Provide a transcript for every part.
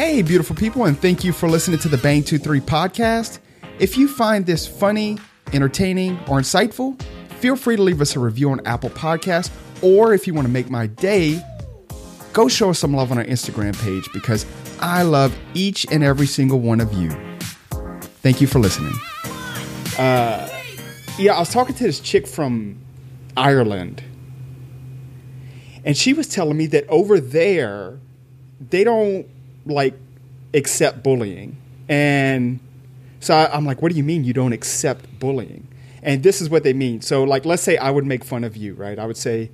Hey, beautiful people, and thank you for listening to the Bang 23 podcast. If you find this funny, entertaining, or insightful, feel free to leave us a review on Apple Podcasts, or if you want to make my day, go show us some love on our Instagram page because I love each and every single one of you. Thank you for listening. Uh, yeah, I was talking to this chick from Ireland, and she was telling me that over there, they don't like accept bullying. And so I, I'm like, what do you mean you don't accept bullying? And this is what they mean. So, like, let's say I would make fun of you, right? I would say,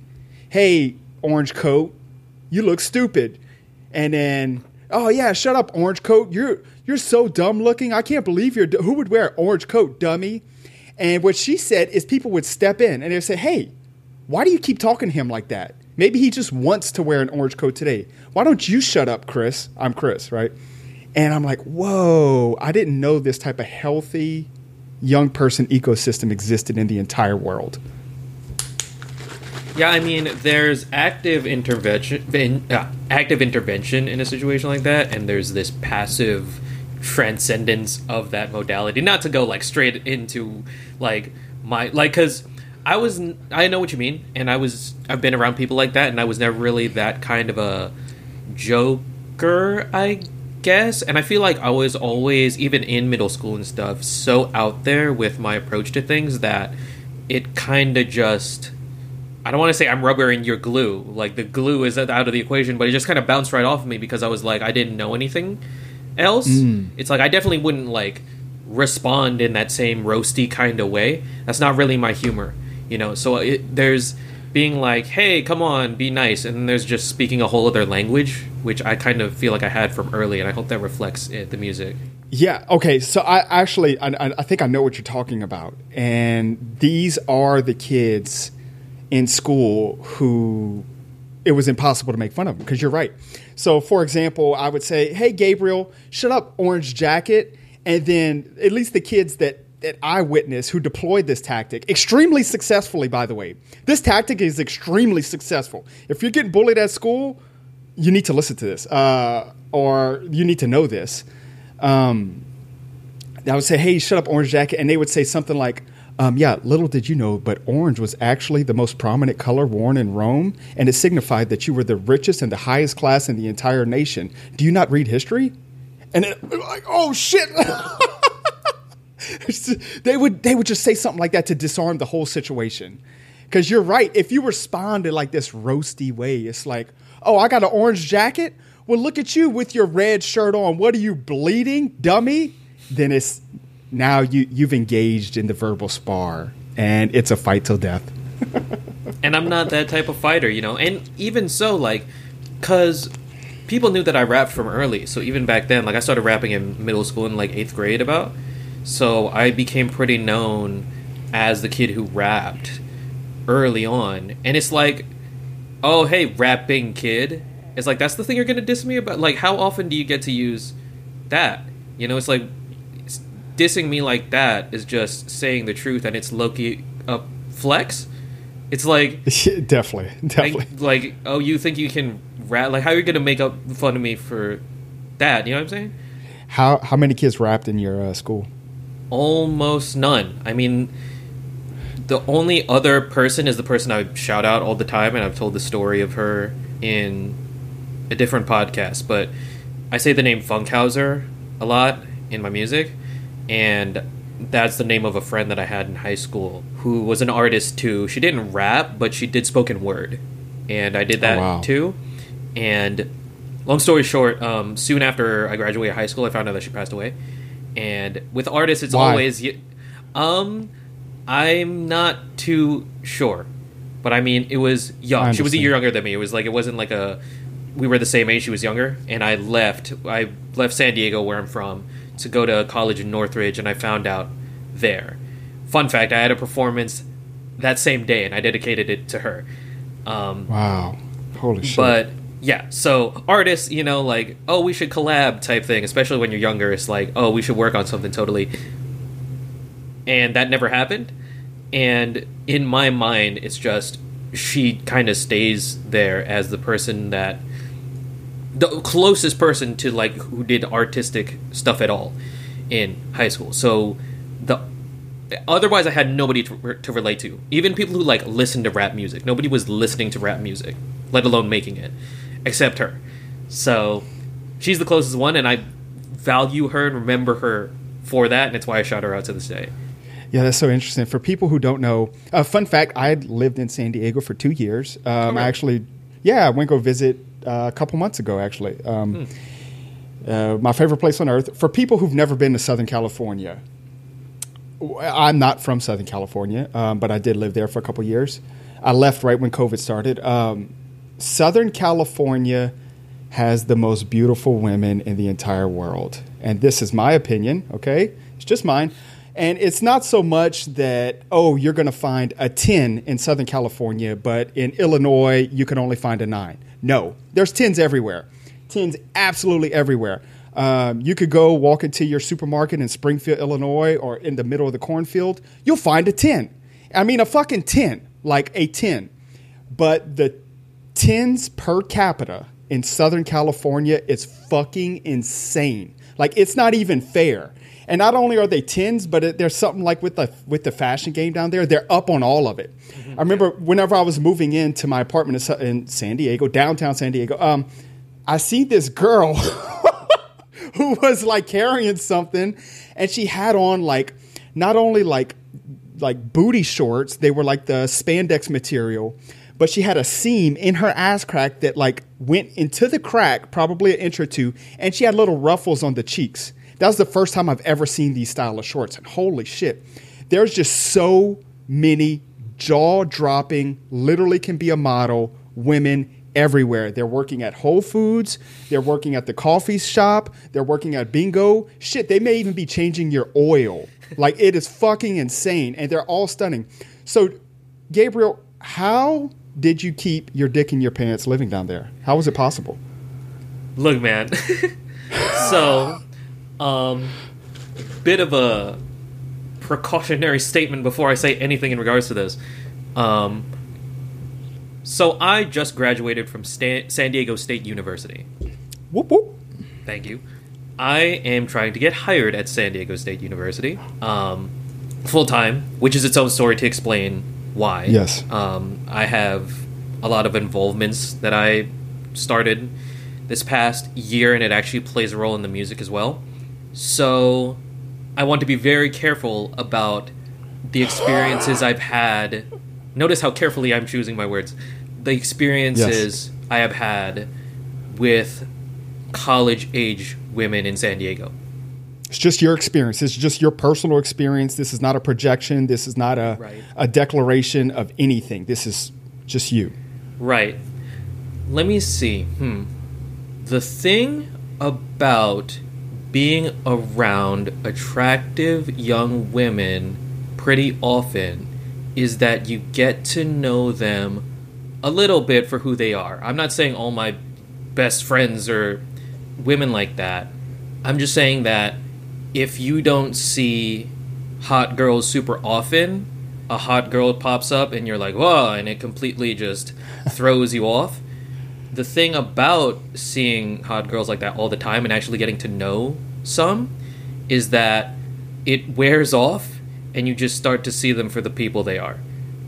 hey, orange coat, you look stupid. And then, oh yeah, shut up, orange coat. You're you're so dumb looking. I can't believe you're. Who would wear an orange coat, dummy? And what she said is people would step in and they'd say, hey, why do you keep talking to him like that? Maybe he just wants to wear an orange coat today. Why don't you shut up, Chris? I'm Chris, right? And I'm like, whoa, I didn't know this type of healthy young person ecosystem existed in the entire world. Yeah, I mean, there's active intervention, uh, active intervention in a situation like that, and there's this passive transcendence of that modality. Not to go like straight into like my like because I was I know what you mean, and I was I've been around people like that, and I was never really that kind of a joker, I guess. And I feel like I was always even in middle school and stuff so out there with my approach to things that it kind of just I don't want to say I'm rubbering your glue. Like the glue is out of the equation, but it just kind of bounced right off of me because I was like, I didn't know anything else. Mm. It's like I definitely wouldn't like respond in that same roasty kind of way. That's not really my humor, you know. So it, there's being like, "Hey, come on, be nice," and then there's just speaking a whole other language, which I kind of feel like I had from early, and I hope that reflects in the music. Yeah. Okay. So I actually, I, I think I know what you're talking about, and these are the kids in school who it was impossible to make fun of them because you're right. So, for example, I would say, "Hey, Gabriel, shut up, orange jacket," and then at least the kids that that I witnessed who deployed this tactic extremely successfully. By the way, this tactic is extremely successful. If you're getting bullied at school, you need to listen to this, uh, or you need to know this. Um, I would say, "Hey, shut up, orange jacket," and they would say something like um, yeah, little did you know, but orange was actually the most prominent color worn in Rome, and it signified that you were the richest and the highest class in the entire nation. Do you not read history? And it, like, oh shit! they would they would just say something like that to disarm the whole situation. Because you're right, if you respond in like this roasty way, it's like, oh, I got an orange jacket. Well, look at you with your red shirt on. What are you bleeding, dummy? Then it's now you you've engaged in the verbal spar and it's a fight till death. and I'm not that type of fighter, you know. And even so, like, cause people knew that I rapped from early. So even back then, like, I started rapping in middle school in like eighth grade about. So I became pretty known as the kid who rapped early on. And it's like, oh hey, rapping kid. It's like that's the thing you're gonna diss me about. Like, how often do you get to use that? You know, it's like dissing me like that is just saying the truth, and it's Loki a flex. It's like definitely, definitely. Like, like, oh, you think you can rap? Like, how are you gonna make up fun of me for that? You know what I'm saying? How how many kids rapped in your uh, school? Almost none. I mean, the only other person is the person I shout out all the time, and I've told the story of her in a different podcast. But I say the name Funkhauser a lot in my music and that's the name of a friend that I had in high school who was an artist too. She didn't rap, but she did spoken word, and I did that oh, wow. too. And long story short, um, soon after I graduated high school, I found out that she passed away. And with artists, it's Why? always, um, I'm not too sure, but I mean, it was young. She was a year younger than me. It was like it wasn't like a we were the same age. She was younger, and I left. I left San Diego, where I'm from to go to college in Northridge, and I found out there. Fun fact: I had a performance that same day, and I dedicated it to her. Um, wow! Holy shit! But yeah, so artists, you know, like oh, we should collab type thing, especially when you're younger. It's like oh, we should work on something totally, and that never happened. And in my mind, it's just she kind of stays there as the person that the closest person to like who did artistic stuff at all in high school. So the otherwise I had nobody to, to relate to. Even people who like listen to rap music. Nobody was listening to rap music, let alone making it, except her. So she's the closest one, and I value her and remember her for that, and it's why I shout her out to this day. Yeah, that's so interesting. For people who don't know, uh, fun fact: I lived in San Diego for two years. Um, I actually, yeah, I went go visit uh, a couple months ago. Actually, um, hmm. uh, my favorite place on earth. For people who've never been to Southern California, I'm not from Southern California, um, but I did live there for a couple years. I left right when COVID started. Um, Southern California has the most beautiful women in the entire world, and this is my opinion. Okay, it's just mine. And it's not so much that, oh, you're going to find a 10 in Southern California, but in Illinois, you can only find a 9. No, there's 10s everywhere. 10s absolutely everywhere. Um, you could go walk into your supermarket in Springfield, Illinois, or in the middle of the cornfield. You'll find a 10. I mean, a fucking 10, like a 10. But the 10s per capita in Southern California is fucking insane. Like, it's not even fair. And not only are they tens, but it, there's something like with the with the fashion game down there. They're up on all of it. Mm-hmm. I remember whenever I was moving into my apartment in San Diego, downtown San Diego, um, I see this girl who was like carrying something, and she had on like not only like like booty shorts, they were like the spandex material, but she had a seam in her ass crack that like went into the crack, probably an inch or two, and she had little ruffles on the cheeks. That was the first time I've ever seen these style of shorts. And holy shit, there's just so many jaw dropping, literally can be a model women everywhere. They're working at Whole Foods, they're working at the coffee shop, they're working at Bingo. Shit, they may even be changing your oil. Like it is fucking insane. And they're all stunning. So, Gabriel, how did you keep your dick in your pants living down there? How was it possible? Look, man. so um, bit of a precautionary statement before I say anything in regards to this. Um, so I just graduated from Stan- San Diego State University. Whoop whoop. Thank you. I am trying to get hired at San Diego State University, um, full time, which is its own story to explain why. Yes. Um, I have a lot of involvements that I started this past year, and it actually plays a role in the music as well. So I want to be very careful about the experiences I've had. Notice how carefully I'm choosing my words. The experiences yes. I have had with college age women in San Diego. It's just your experience. It's just your personal experience. This is not a projection. This is not a, right. a declaration of anything. This is just you. Right. Let me see. Hmm. The thing about being around attractive young women pretty often is that you get to know them a little bit for who they are. I'm not saying all my best friends are women like that. I'm just saying that if you don't see hot girls super often, a hot girl pops up and you're like, whoa, and it completely just throws you off. The thing about seeing hot girls like that all the time and actually getting to know some is that it wears off and you just start to see them for the people they are.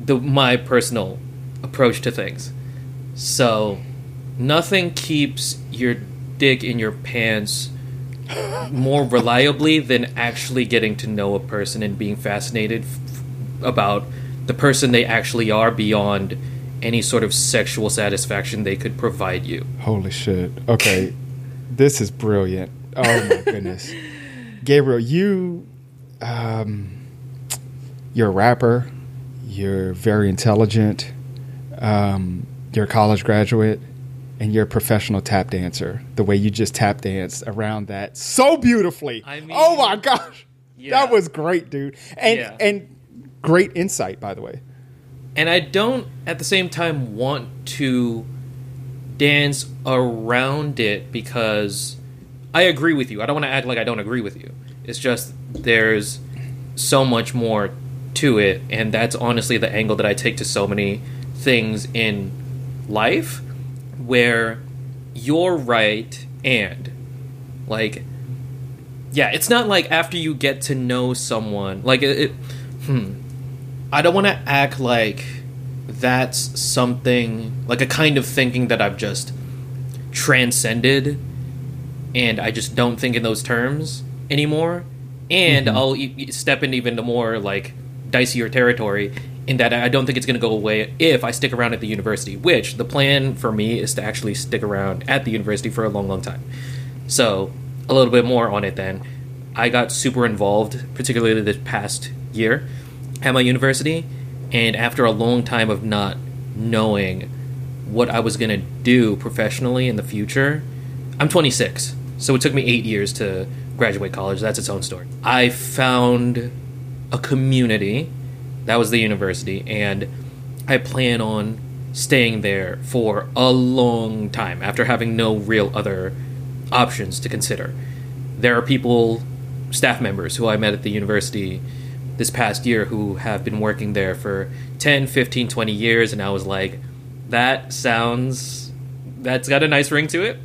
The my personal approach to things. So nothing keeps your dick in your pants more reliably than actually getting to know a person and being fascinated f- about the person they actually are beyond any sort of sexual satisfaction they could provide you. Holy shit. Okay. this is brilliant. Oh my goodness, Gabriel, you, um, you're a rapper. You're very intelligent. Um, you're a college graduate, and you're a professional tap dancer. The way you just tap dance around that so beautifully. I mean, oh my gosh, yeah. that was great, dude. And yeah. and great insight, by the way. And I don't, at the same time, want to dance around it because I agree with you. I don't want to act like I don't agree with you. It's just there's so much more to it, and that's honestly the angle that I take to so many things in life, where you're right, and like, yeah, it's not like after you get to know someone, like it. it hmm, I don't want to act like that's something like a kind of thinking that I've just transcended, and I just don't think in those terms anymore. And Mm-hmm. I'll e- step into even the more like dicier territory in that I don't think it's going to go away if I stick around at the university. Which the plan for me is to actually stick around at the university for a long, long time. So a little bit more on it then. I got super involved, particularly this past year at my university, and after a long time of not knowing what I was going to do professionally in the future, I'm 26, so it took me eight years to graduate college. That's its own story. I found a community that was the university, and I plan on staying there for a long time after having no real other options to consider. There are people, staff members who I met at the university this past year who have been working there for 10, 15, 20 years, and I was like, that sounds. That's got a nice ring to it.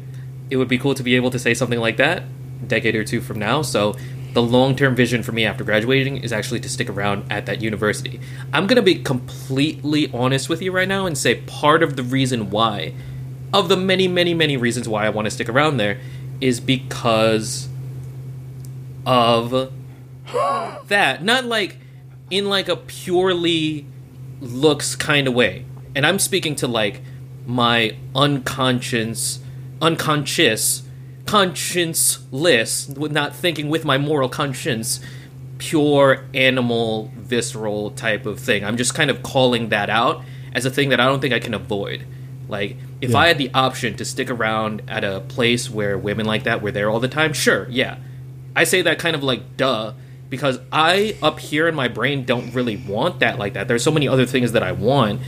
It would be cool to be able to say something like that a decade or two from now. So, the long term vision for me after graduating is actually to stick around at that university. I'm going to be completely honest with you right now and say part of the reason why, of the many, many, many reasons why I want to stick around there, is because of that. Not like in like a purely looks kind of way. And I'm speaking to like my unconscious unconscious conscienceless with not thinking with my moral conscience pure animal visceral type of thing. I'm just kind of calling that out as a thing that I don't think I can avoid. Like if Yeah. I had the option to stick around at a place where women like that were there all the time, sure, yeah. I say that kind of like duh because I up here in my brain don't really want that like that. There's so many other things that I want,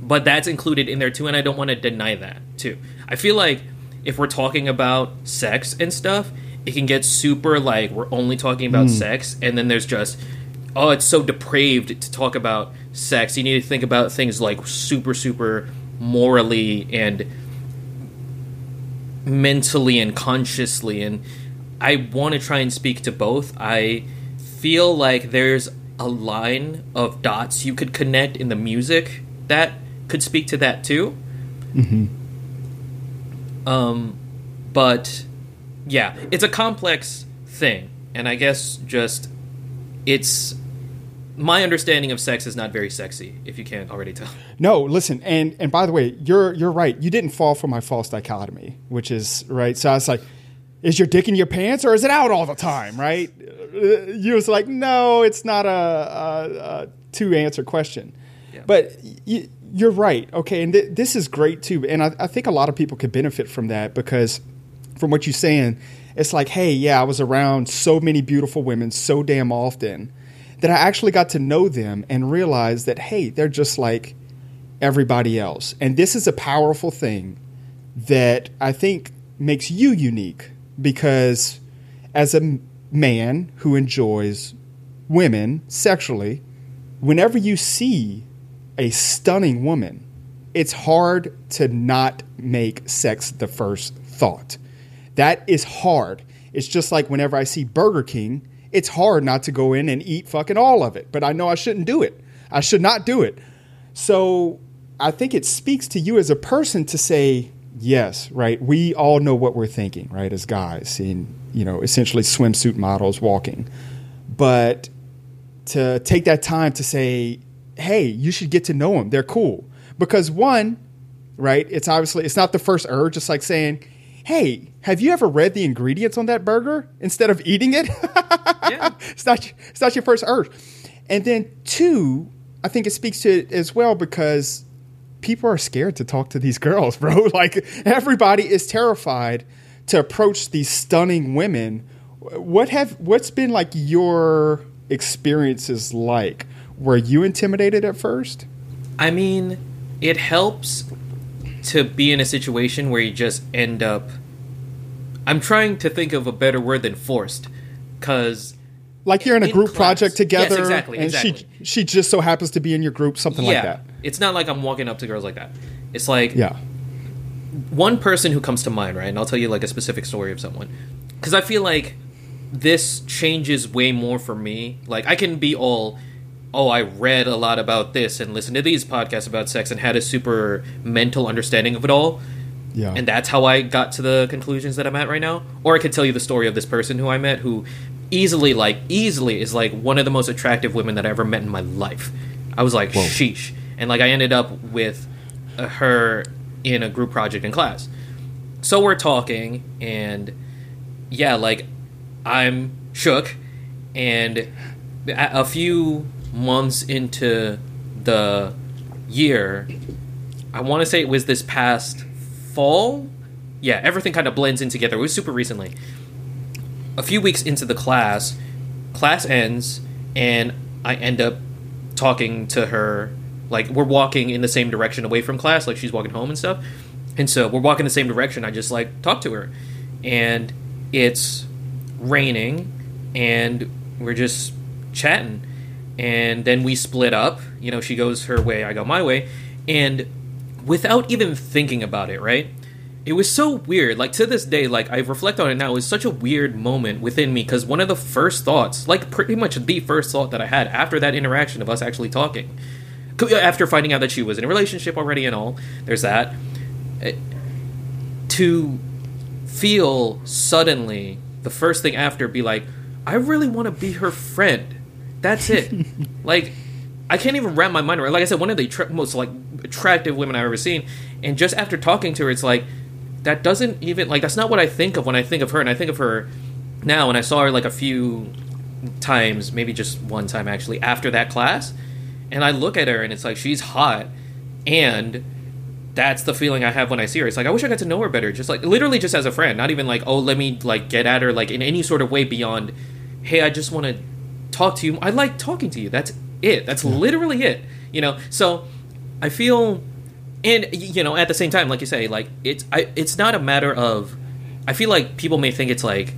but that's included in there too and I don't want to deny that too. I feel like if we're talking about sex and stuff, it can get super like we're only talking about hmm. sex and then there's just oh it's so depraved to talk about sex. You need to think about things like super super morally and mentally and consciously and I want to try and speak to both. I feel like there's a line of dots you could connect in the music that could speak to that too. Mm-hmm. Um, but yeah, it's a complex thing, and I guess just it's my understanding of sex is not very sexy. If you can't already tell. No, listen, and and by the way, you're you're right. You didn't fall for my false dichotomy, which is right. So I was like, is your dick in your pants or is it out all the time? Right? Uh, You was like, no, it's not a, a, a two answer question. Yeah. But y- you're right. Okay, and th- this is great too. And I, I think a lot of people could benefit from that because from what you're saying, it's like, hey, yeah, I was around so many beautiful women so damn often that I actually got to know them and realize that, hey, they're just like everybody else. And this is a powerful thing that I think makes you unique because as a man who enjoys women sexually, whenever you see a stunning woman, it's hard to not make sex the first thought. That is hard. It's just like whenever I see Burger King, it's hard not to go in and eat fucking all of it. But I know I shouldn't do it. I should not do it. So I think it speaks to you as a person to say, yes, right? We all know what we're thinking, right, as guys, in, you know, essentially swimsuit models walking. But to take that time to say, hey, you should get to know them. They're cool. Because one, right, it's obviously it's not the first urge. It's like saying, hey, have you ever read the ingredients on that burger instead of eating it? Yeah. it's not it's not your first urge. And then two, I think it speaks to it as well because people are scared to talk to these girls, bro. Like everybody is terrified to approach these stunning women. What have what's been like your experiences like? Were you intimidated at first? I mean, it helps to be in a situation where you just end up. I'm trying to think of a better word than forced, because Like you're in a In group class. project together, Yes, exactly, and exactly. she she just so happens to be in your group, something yeah, like that. it's not like I'm walking up to girls like that. It's like Yeah, one person who comes to mind, right? And I'll tell you like a specific story of someone. Because I feel like this changes way more for me. Like, I can be all, oh, I read a lot about this and listened to these podcasts about sex and had a super mental understanding of it all. Yeah. And that's how I got to the conclusions that I'm at right now. Or I could tell you the story of this person who I met who easily, like, easily is like one of the most attractive women that I ever met in my life. I was like, Whoa. sheesh. And like, I ended up with uh, her in a group project in class. So we're talking, and yeah, like, I'm shook. And a a few months into the year, I want to say it was this past fall. Yeah, everything kind of blends in together. It was super recently. A few weeks into the class, class ends, and I end up talking to her. Like, we're walking in the same direction away from class, like, she's walking home and stuff. And so we're walking the same direction. I just, like, talk to her. And it's raining, and we're just chatting. And then we split up. You know, she goes her way, I go my way. And without even thinking about it, right? It was so weird. Like to this day, like I reflect on it now, it was such a weird moment within me because one of the first thoughts, like pretty much the first thought that I had after that interaction of us actually talking, after finding out that she was in a relationship already and all, there's that. eh, To feel suddenly the first thing after be like, I really want to be her friend. That's it. like, I can't even wrap my mind around. Like I said, one of the attra- most like attractive women I've ever seen, and just after talking to her, it's like that doesn't even like that's not what I think of when I think of her. And I think of her now, and I saw her like a few times, maybe just one time actually after that class, and I look at her and it's like she's hot, and that's the feeling I have when I see her. It's like I wish I got to know her better, just like literally just as a friend, not even like oh let me like get at her like in any sort of way beyond, hey I just want to talk to you. I like talking to you. That's it. That's literally it. You know. So I feel, and you know, at the same time, like you say, like it's I it's not a matter of. I feel like people may think it's like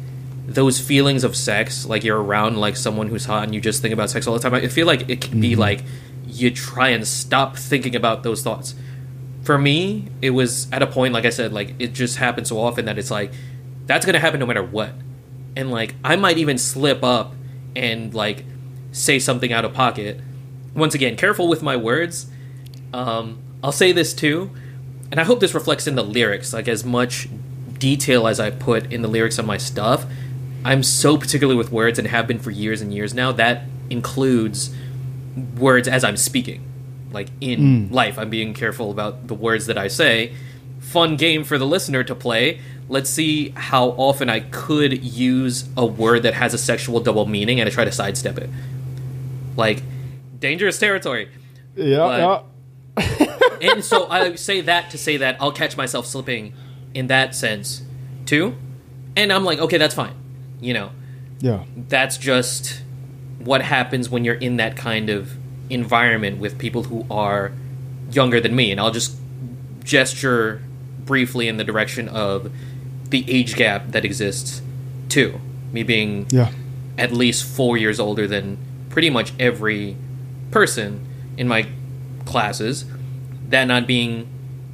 those feelings of sex, like you're around like someone who's hot and you just think about sex all the time. I feel like it can be mm-hmm. like you try and stop thinking about those thoughts. For me, it was at a point, like I said, like it just happened so often that it's like that's gonna happen no matter what. And like I might even slip up and like say something out of pocket. Once again, careful with my words. Um, I'll say this too, and I hope this reflects in the lyrics. Like as much detail as I put in the lyrics on my stuff, I'm so particular with words and have been for years and years now. That includes words as I'm speaking. Like in life, I'm being careful about the words that I say. Fun game for the listener to play. Let's see how often I could use a word that has a sexual double meaning and I try to sidestep it. Like dangerous territory. Yeah, yeah. And so I say that to say that I'll catch myself slipping in that sense too. And I'm like, okay, that's fine. You know, Yeah. that's just what happens when you're in that kind of environment with people who are younger than me. And I'll just gesture briefly in the direction of the age gap that exists too. Me being Yeah. at least four years older than pretty much every person in my classes. That not being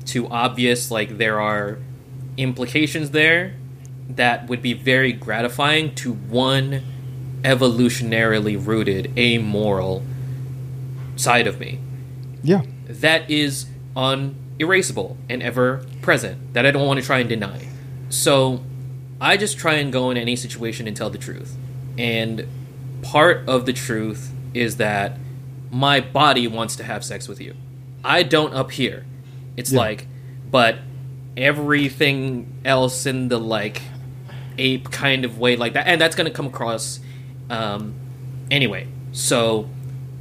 too obvious, like there are implications there that would be very gratifying to one evolutionarily rooted amoral side of me Yeah. that is unerasable and ever present that I don't want to try and deny. So I just try and go in any situation and tell the truth. And part of the truth is that my body wants to have sex with you. I don't up here. It's Yeah. like, but everything else in the like ape kind of way like that and that's going to come across um anyway so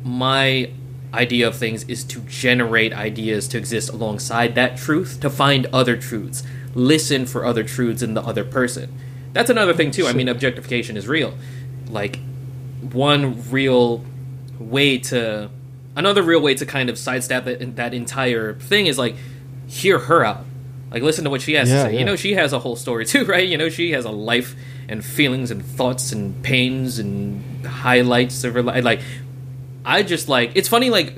my idea of things is to generate ideas to exist alongside that truth to find other truths listen for other truths in the other person. That's another thing too. I mean objectification is real. Like one real way to another real way to kind of sidestep that, that entire thing is like hear her out. Like listen to what she has Yeah, to say yeah. you know she has a whole story too right? You know she has a life and feelings and thoughts and pains and highlights of her life like i just like it's funny like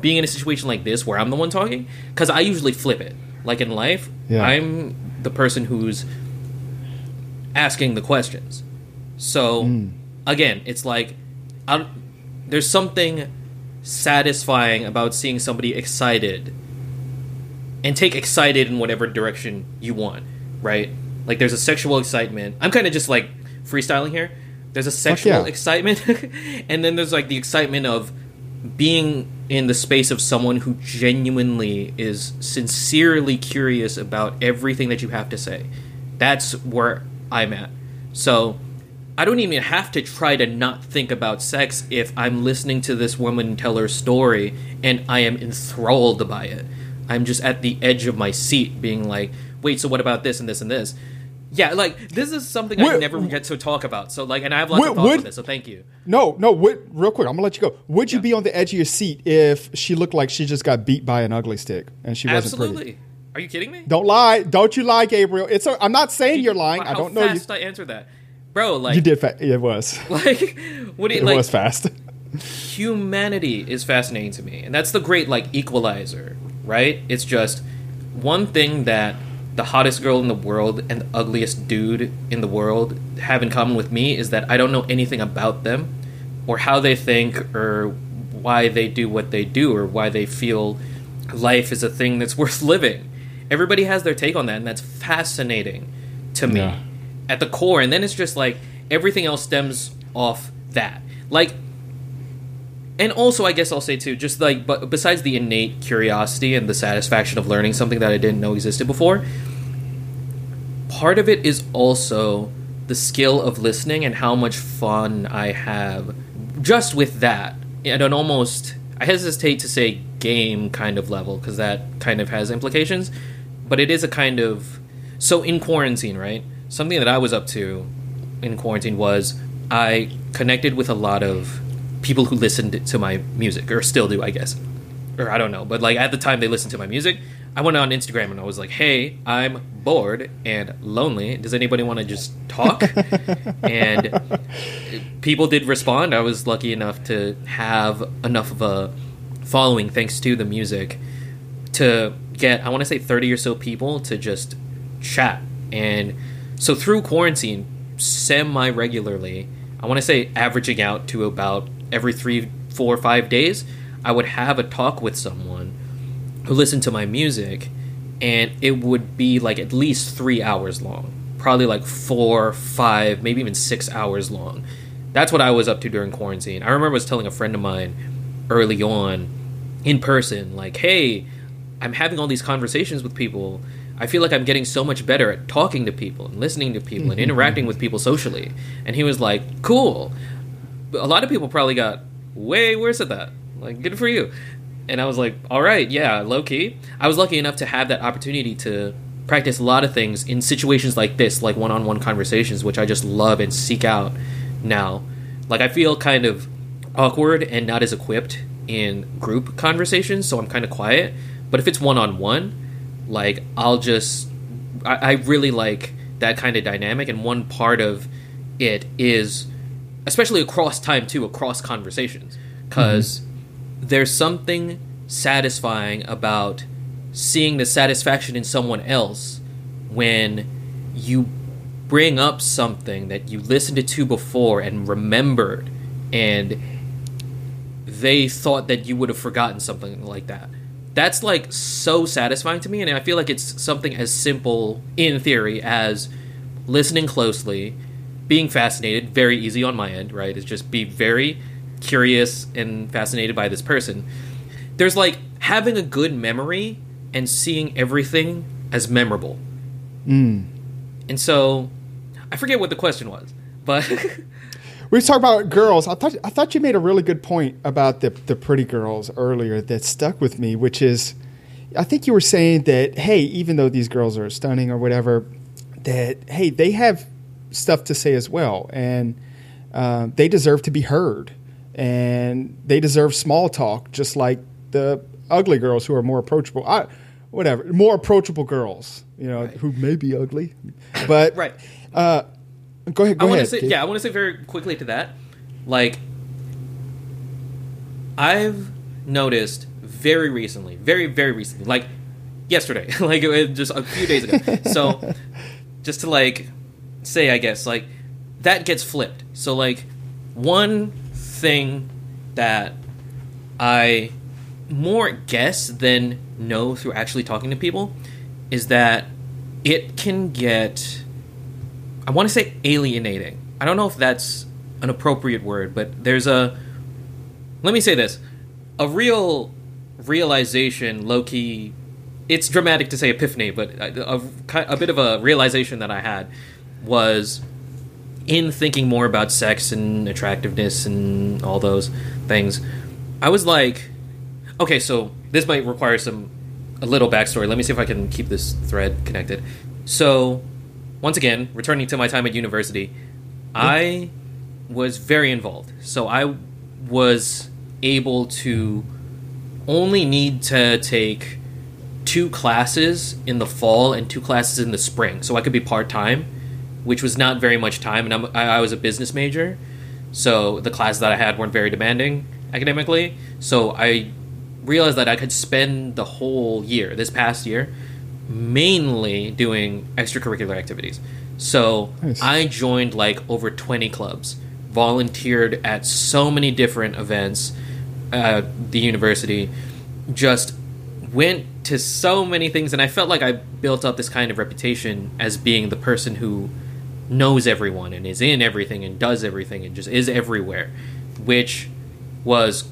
being in a situation like this where i'm the one talking because i usually flip it like in life, Yeah. I'm the person who's asking the questions. So Mm. again, it's like I, there's something satisfying about seeing somebody excited and take excited in whatever direction you want, right? Like there's a sexual excitement. I'm kind of just like freestyling here. There's a sexual yeah. excitement and then there's like the excitement of being in the space of someone who genuinely is sincerely curious about everything that you have to say. That's where I'm at. So I don't even have to try to not think about sex if I'm listening to this woman tell her story and I am enthralled by it. I'm just at the edge of my seat being like, wait, so what about this and this and this? Yeah, like this is something I never get to talk about. So like, and I have lots Would- of thoughts would- on this. So thank you. No, no. Would, real quick, I'm gonna let you go. Would you Yeah. be on the edge of your seat if she looked like she just got beat by an ugly stick and she wasn't pretty? Absolutely. Are you kidding me? Don't lie. Don't you lie, Gabriel. It's. A, I'm not saying you're lying. I don't how know you. fast I answered that, bro. Like You did. Fa- it was. like what do you It like? was fast. humanity is fascinating to me and that's the great like equalizer right it's just one thing that the hottest girl in the world and the ugliest dude in the world have in common with me is that i don't know anything about them or how they think or why they do what they do or why they feel life is a thing that's worth living. Everybody has their take on that and that's fascinating to me Yeah. at the core. And then it's just like everything else stems off that. Like and also i guess i'll say too just like but besides the innate curiosity and the satisfaction of learning something that i didn't know existed before part of it is also the skill of listening and how much fun i have just with that. At an almost i hesitate to say game kind of level because that kind of has implications but it is a kind of so in quarantine right? Something that i was up to in quarantine was i connected with a lot of people who listened to my music or still do i guess. Or i don't know but like at the time they listened to my music i went on instagram and i was like hey i'm bored and lonely. Does anybody want to just talk? And people did respond. I was lucky enough to have enough of a following thanks to the music to get I want to say 30 or so people to just chat. And so through quarantine semi regularly, I want to say averaging out to about every 3 4 or 5 days, I would have a talk with someone who listened to my music and it would be like at least 3 hours long. Probably like 4, 5, maybe even 6 hours long. That's what I was up to during quarantine. I remember I was telling a friend of mine early on in person like, "Hey, I'm having all these conversations with people. I feel like I'm getting so much better at talking to people and listening to people and mm-hmm. interacting with people socially." And he was like, "Cool." A lot of people probably got way worse at that. Like, good for you. And I was like, "All right, yeah, low key." I was lucky enough to have that opportunity to practice a lot of things in situations like this, like one-on-one conversations, which I just love and seek out now. Like I feel kind of awkward and not as equipped in group conversations, so I'm kind of quiet. But if it's one on one, like I'll just I, I really like that kind of dynamic, and one part of it is especially across time too, across conversations, because there's something satisfying about seeing the satisfaction in someone else when you bring up something that you listened to before and remembered and they thought that you would have forgotten something like that. That's like so satisfying to me and i feel like it's something as simple in theory as listening closely being fascinated very easy on my end right is just be very curious and fascinated by this person. There's like having a good memory and seeing everything as memorable. Mm. And so I forget what the question was, but We talked about girls. I thought I thought you made a really good point about the the pretty girls earlier that stuck with me, which is, I think you were saying that hey, even though these girls are stunning or whatever, that hey, they have stuff to say as well, and uh, they deserve to be heard, and they deserve small talk, just like the ugly girls who are more approachable. I, whatever, more approachable girls, you know, who may be ugly, but right. Uh, go ahead. Go I want ahead. to say yeah, I want to say very quickly to that, like I've noticed very recently, very very recently, like yesterday, like just a few days ago. So just to like say, I guess like that gets flipped. So like one thing that I more guess than know through actually talking to people is that it can get I want to say alienating. I don't know if that's an appropriate word, but there's a let me say this. A real realization, low key it's dramatic to say epiphany, but uh, a, a, a bit of a realization that I had was in thinking more about sex and attractiveness and all those things. I was like, okay, so this might require some a little backstory. Let me see if I can keep this thread connected. So, once again, returning to my time at university, I was very involved. So I was able to only need to take two classes in the fall and two classes in the spring, so I could be part time, which was not very much time. And I'm, I, I was a business major, so the classes that I had weren't very demanding academically. So I realized that I could spend the whole year, this past year, mainly doing extracurricular activities. So Nice. I joined like over 20 clubs, volunteered at so many different events at the university, just went to so many things, and I felt like I built up this kind of reputation as being the person who knows everyone and is in everything and does everything and just is everywhere, which was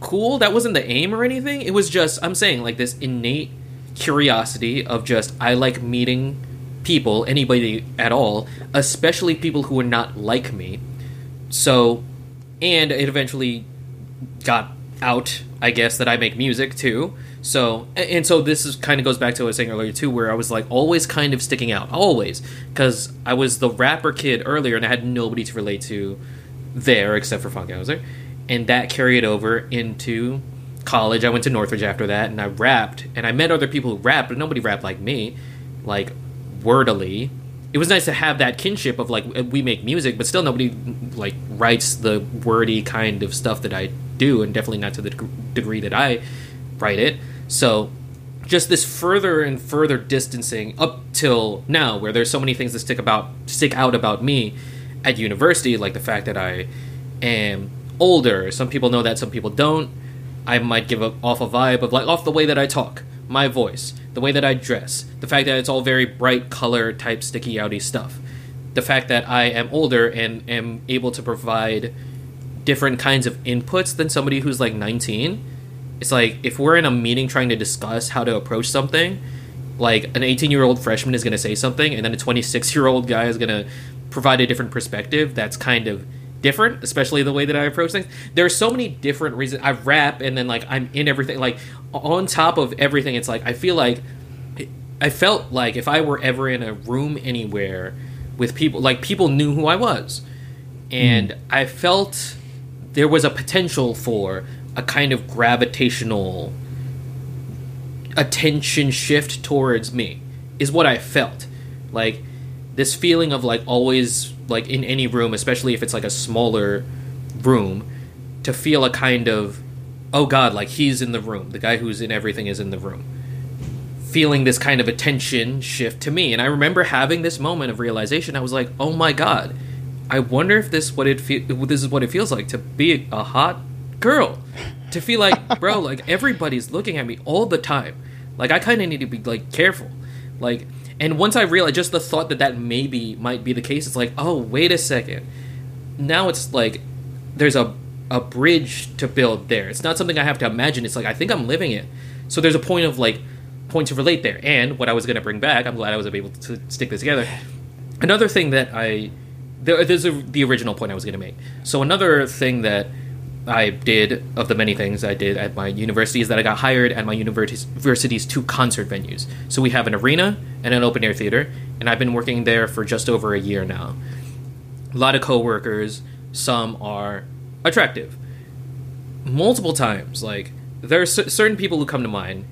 cool. That wasn't the aim or anything. It was just I'm saying like this innate curiosity of just I like meeting people, anybody at all, especially people who are not like me. So, and it eventually got out, I guess, that I make music too. So, and so this is kind of goes back to what I was saying earlier too, where I was like always kind of sticking out, always, because I was the rapper kid earlier, and I had nobody to relate to there except for Funkhauser, and that carried over into college. I went to Northridge after that, and I rapped, and I met other people who rapped, but nobody rapped like me, like wordily. It was nice to have that kinship of like we make music, but still nobody like writes the wordy kind of stuff that I do, and definitely not to the degree that I write it. So just this further and further distancing up till now where there's so many things that stick about stick out about me at university like the fact that i am older. Some people know that some people don't. I might give off a vibe of like off the way that i talk my voice the way that i dress the fact that it's all very bright color type sticky outy stuff. The fact that i am older and am able to provide different kinds of inputs than somebody who's like 19 it's like if we're in a meeting trying to discuss how to approach something like an 18 year old freshman is going to say something and then a 26 year old guy is going to provide a different perspective that's kind of different especially the way that i approach things. There are so many different reasons i rap and then like i'm in everything like on top of everything it's like i feel like i felt like if i were ever in a room anywhere with people like people knew who i was. And mm. i felt there was a potential for a kind of gravitational attention shift towards me is what I felt. Like this feeling of like always like in any room, especially if it's like a smaller room, to feel a kind of oh god, like he's in the room. The guy who's in everything is in the room. Feeling this kind of attention shift to me. And I remember having this moment of realization. I was like, "Oh my god. I wonder if this what it fe- this is what it feels like to be a hot girl." to feel like, bro, like everybody's looking at me all the time. Like I kind of need to be like careful. Like, and once I realized just the thought that that maybe might be the case, it's like, oh, wait a second. Now it's like there's a a bridge to build there. It's not something I have to imagine. It's like I think I'm living it. So there's a point of like point to relate there. And what I was gonna bring back, I'm glad I was able to stick this together. Another thing that I there, there's a, the original point I was gonna make. So another thing that I did of the many things I did at my university is that I got hired at my university's, two concert venues. So we have an arena and an open air theater, and I've been working there for just over a year now. A lot of coworkers, some are attractive. Multiple times, like there are cer- certain people who come to mind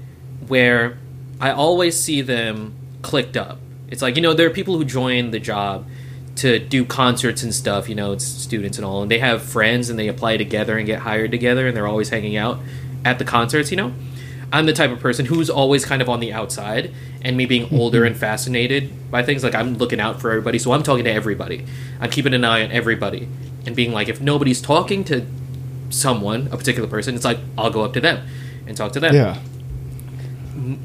where I always see them clicked up. It's like you know there are people who join the job to do concerts and stuff, you know, it's students and all, and they have friends and they apply together and get hired together and they're always hanging out at the concerts, you know. I'm the type of person who's always kind of on the outside, and me being older mm-hmm. and fascinated by things, like I'm looking out for everybody, so I'm talking to everybody. I'm keeping an eye on everybody, and being like, if nobody's talking to someone, a particular person, it's like I'll go up to them and talk to them. Yeah.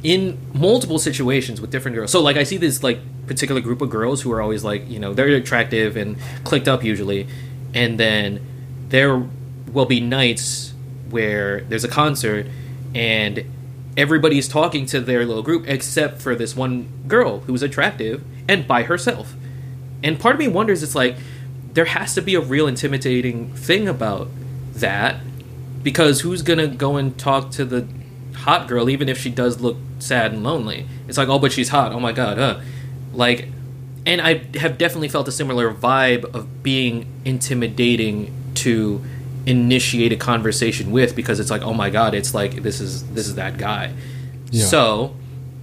In multiple situations with different girls. So like I see this like particular group of girls who are always like, you know, they're attractive and clicked up usually. And then there will be nights where there's a concert and everybody's talking to their little group except for this one girl who's attractive and by herself. And part of me wonders it's like there has to be a real intimidating thing about that because who's gonna go and talk to the hot girl even if she does look sad and lonely. It's like oh but she's hot. Oh my god huh? Like and i have definitely felt a similar vibe of being intimidating to initiate a conversation with because it's like oh my god it's like this is this is that guy. Yeah. so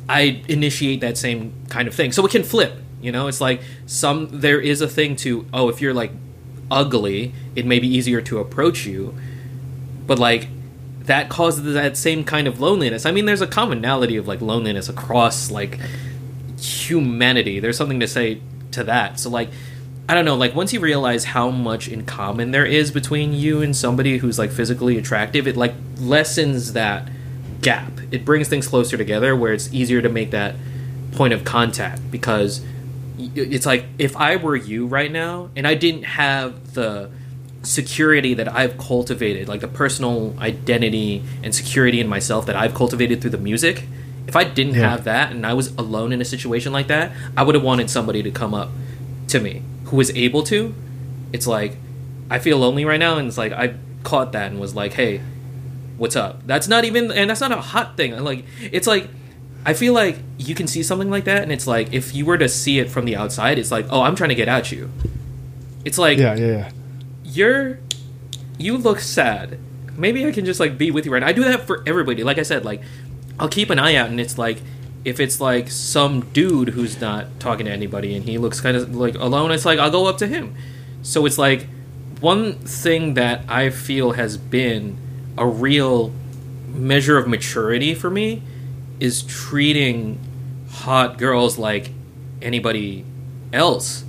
i initiate that same kind of thing. So it can flip you know? It's like some there is a thing to oh if you're like ugly it may be easier to approach you. But like that causes that same kind of loneliness. I mean there's a commonality of like loneliness across like humanity. There's something to say to that. So like i don't know like once you realize how much in common there is between you and somebody who's like physically attractive it like lessens that gap. It brings things closer together where it's easier to make that point of contact because it's like if i were you right now and i didn't have the security that I've cultivated, like the personal identity and security in myself that I've cultivated through the music, if I didn't Yeah. have that and I was alone in a situation like that, I would have wanted somebody to come up to me who was able to. It's like I feel lonely right now, and it's like I caught that and was like, "Hey, what's up?" That's not even, and that's not a hot thing. Like it's like I feel like you can see something like that, and it's like if you were to see it from the outside, it's like, "Oh, I'm trying to get at you." It's like Yeah, yeah, yeah. You're you look sad. Maybe i can just like be with you right now. I do that for everybody. Like i said like i'll keep an eye out and it's like if it's like some dude who's not talking to anybody and he looks kind of like alone it's like i'll go up to him. So it's like one thing that i feel has been a real measure of maturity for me is treating hot girls like anybody else.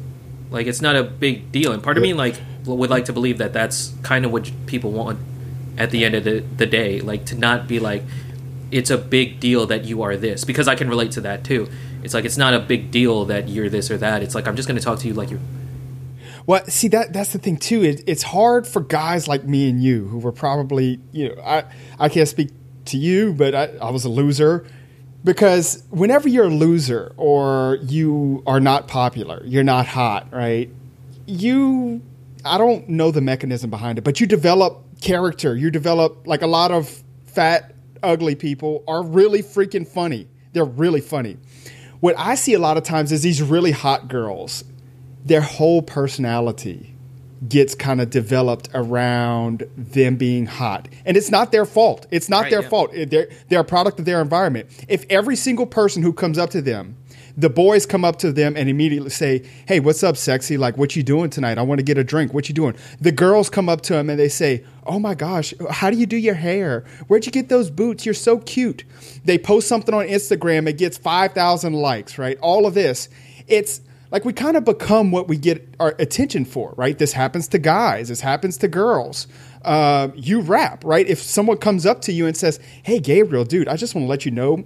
Like it's not a big deal. And part of me like would like to believe that that's kind of what people want at the end of the, the day like to not be like it's a big deal that you are this because i can relate to that too it's like it's not a big deal that you're this or that it's like i'm just going to talk to you like you're Well, see that that's the thing too. It, it's hard for guys like me and you who were probably you know I I can't speak to you, but I, I was a loser because whenever you're a loser or you are not popular, you're not hot, right? You I don't know the mechanism behind it, but you develop character. You develop like a lot of fat, ugly people are really freaking funny. They're really funny. What I see a lot of times is these really hot girls their whole personality gets kind of developed around them being hot. And it's not their fault. It's not Right, their yeah. fault. They're, they're a product of their environment. If every single person who comes up to them, the boys come up to them and immediately say, "Hey, what's up, sexy? Like, what you doing tonight? I want to get a drink. What you doing?" The girls come up to them and they say, "Oh my gosh, how do you do your hair? Where'd you get those boots? You're so cute." They post something on Instagram, it gets five thousand likes. Right? All of this, it's like we kind of become what we get our attention for, right? This happens to guys, this happens to girls. Uh, you rap, right? If someone comes up to you and says, "Hey, Gabriel, dude, I just want to let you know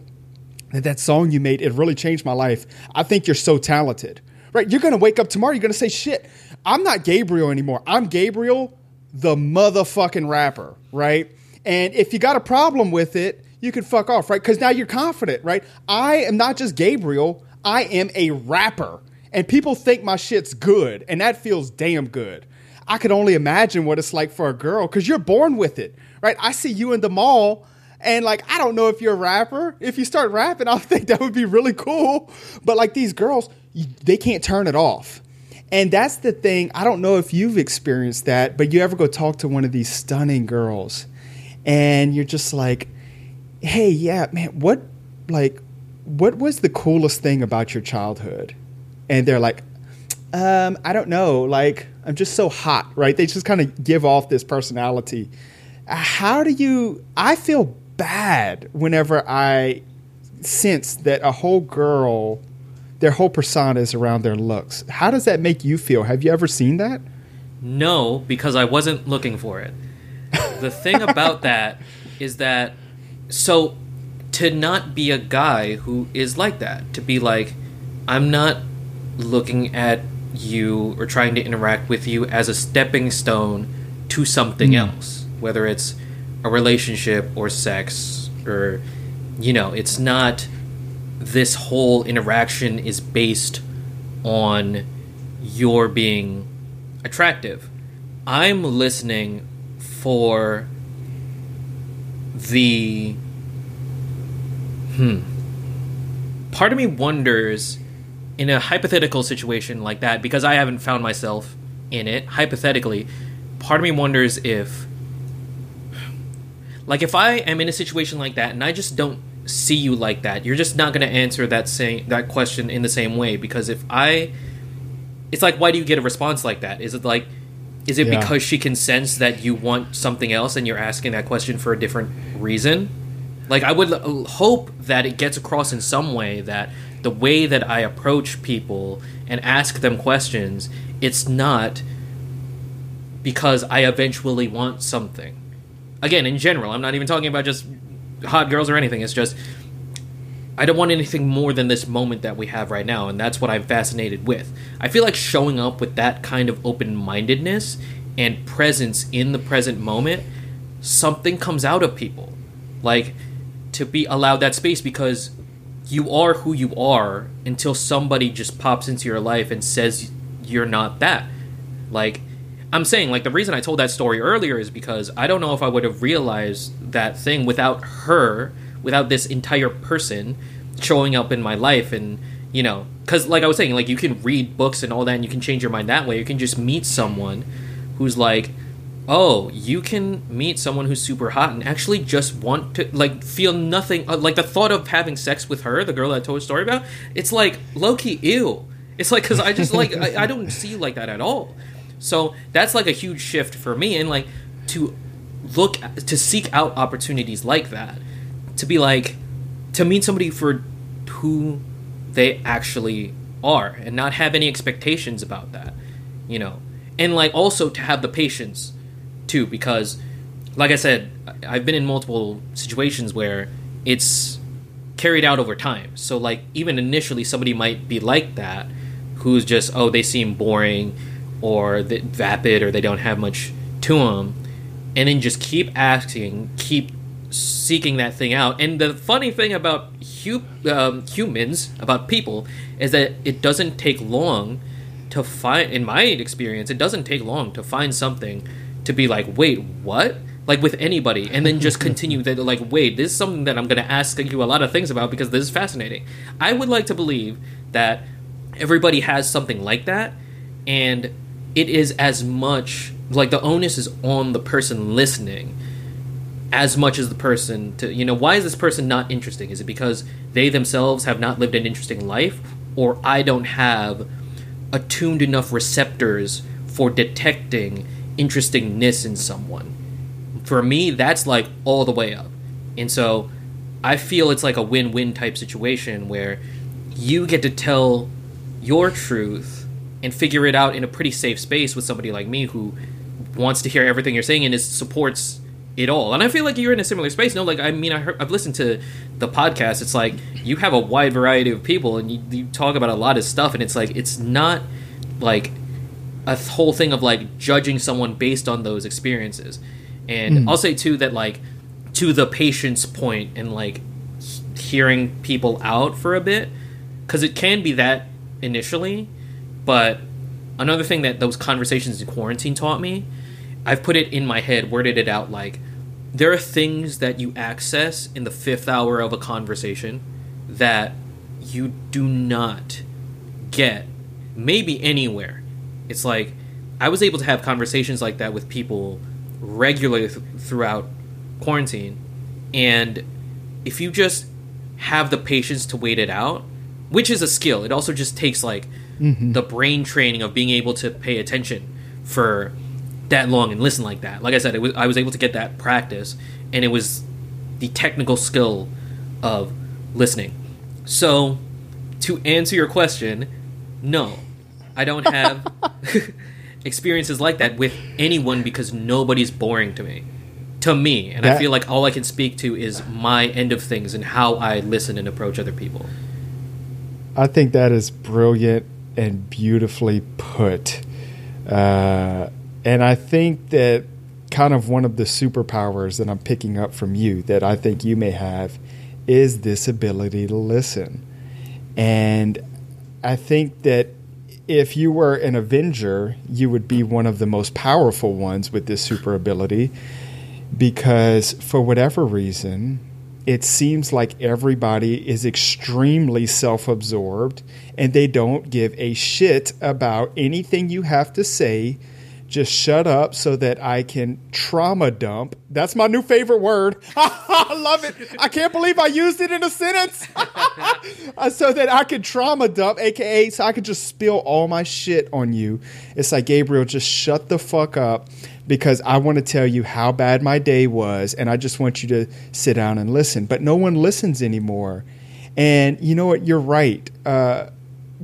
that that song you made it really changed my life. I think you're so talented." Right? You're gonna wake up tomorrow. You're gonna say, "Shit, I'm not Gabriel anymore. I'm Gabriel, the motherfucking rapper." Right? And if you got a problem with it, you can fuck off, right? Because now you're confident, right? I am not just Gabriel. I am a rapper and people think my shit's good, and that feels damn good. I could only imagine what it's like for a girl because you're born with it, right? I see you in the mall, and like, I don't know if you're a rapper. If you start rapping, I think that would be really cool. But like these girls, they can't turn it off. And that's the thing. I don't know if you've experienced that, but you ever go talk to one of these stunning girls, and you're just like, hey, yeah, man, what, like, what was the coolest thing about your childhood? And they're like, um, I don't know. Like, I'm just so hot, right? They just kind of give off this personality. How do you? I feel bad whenever I sense that a whole girl, their whole persona is around their looks. How does that make you feel? Have you ever seen that? No, because I wasn't looking for it. The thing about that is that so to not be a guy who is like that, to be like, I'm not looking at you or trying to interact with you as a stepping stone to something mm. else, whether it's a relationship or sex or, you know, it's not this whole interaction is based on your being attractive. I'm listening for the hmm part of me wonders in a hypothetical situation like that because I haven't found myself in it hypothetically part of me wonders if like if I am in a situation like that and I just don't see you like that you're just not going to answer that same that question in the same way because if I it's like why do you get a response like that? Is it like is it yeah. because she can sense that you want something else and you're asking that question for a different reason? Like i would hope that it gets across in some way that the way that i approach people and ask them questions it's not because i eventually want something again in general i'm not even talking about just hot girls or anything it's just I don't want anything more than this moment that we have right now, and that's what I'm fascinated with. I feel like showing up with that kind of open mindedness and presence in the present moment, something comes out of people. Like, to be allowed that space because you are who you are until somebody just pops into your life and says you're not that. Like, I'm saying, like, the reason I told that story earlier is because I don't know if I would have realized that thing without her without this entire person showing up in my life and you know because like i was saying like you can read books and all that and you can change your mind that way. You can just meet someone who's like oh you can meet someone who's super hot and actually just want to like feel nothing uh, like the thought of having sex with her the girl that i told a story about it's like low-key ew. It's like because i just like I, I don't see like that at all so that's like a huge shift for me and like to look to seek out opportunities like that. To be like to meet somebody for who they actually are and not have any expectations about that you know? And like also to have the patience too because like i said i've been in multiple situations where it's carried out over time. So like even initially somebody might be like that who's just oh they seem boring or that vapid or they don't have much to them and then just keep asking keep seeking that thing out. And the funny thing about hu- um, humans, about people, is that it doesn't take long to find. In my experience, it doesn't take long to find something to be like, wait, what? Like with anybody, and then just continue that. Like, wait, this is something that I'm going to ask you a lot of things about because this is fascinating. I would like to believe that everybody has something like that, and it is as much like the onus is on the person listening as much as the person to you know why is this person not interesting? Is it because they themselves have not lived an interesting life? Or i don't have attuned enough receptors for detecting interestingness in someone? For me that's like all the way up. And so i feel it's like a win-win type situation where you get to tell your truth and figure it out in a pretty safe space with somebody like me who wants to hear everything you're saying and is supports it all. And I feel like you're in a similar space. No, like I mean, I heard, I've listened to the podcast. It's like you have a wide variety of people, and you, you talk about a lot of stuff. And it's like it's not like a whole thing of like judging someone based on those experiences. And mm. I'll say too that like to the patience point and like hearing people out for a bit because it can be that initially, but another thing that those conversations in quarantine taught me I've put it in my head, worded it out like there are things that you access in the fifth hour of a conversation that you do not get maybe anywhere. It's like I was able to have conversations like that with people regularly th- throughout quarantine, and if you just have the patience to wait it out, which is a skill, it also just takes like mm-hmm. the brain training of being able to pay attention for that long and listen like that. Like I said, was, I was able to get that practice, and it was the technical skill of listening. So, to answer your question, no, I don't have experiences like that with anyone because nobody's boring to me. To me, and I feel like all I can speak to is my end of things and how I listen and approach other people. I think that is brilliant and beautifully put. Uh, and I think that kind of one of the superpowers that I'm picking up from you that I think you may have is this ability to listen. And I think that if you were an Avenger, you would be one of the most powerful ones with this super ability because for whatever reason, it seems like everybody is extremely self absorbed and they don't give a shit about anything you have to say. Just shut up so that I can trauma dump. That's my new favorite word. I love it. I can't believe I used it in a sentence. Uh, so that I can trauma dump, aka so I could just spill all my shit on you. It's like Gabriel, just shut the fuck up because I want to tell you how bad my day was, and I just want you to sit down and listen. But no one listens anymore. And you know what? You're right. Uh,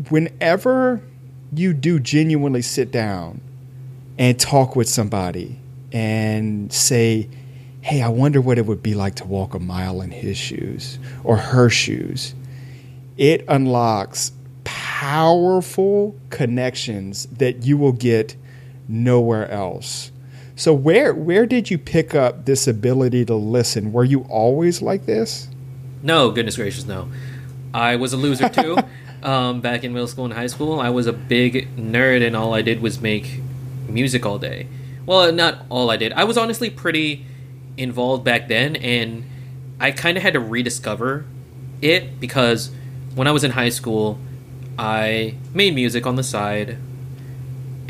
whenever you do genuinely sit down and talk with somebody and say, hey, I wonder what it would be like to walk a mile in his shoes or her shoes. It unlocks powerful connections that you will get nowhere else. So where where did you pick up this ability to listen? Were you always like this? No, goodness gracious, no. I was a loser too. um, back in middle school and high school, I was a big nerd, and all I did was make music all day. Well, not all I did. I was honestly pretty involved back then, and I kind of had to rediscover it because when I was in high school, I made music on the side,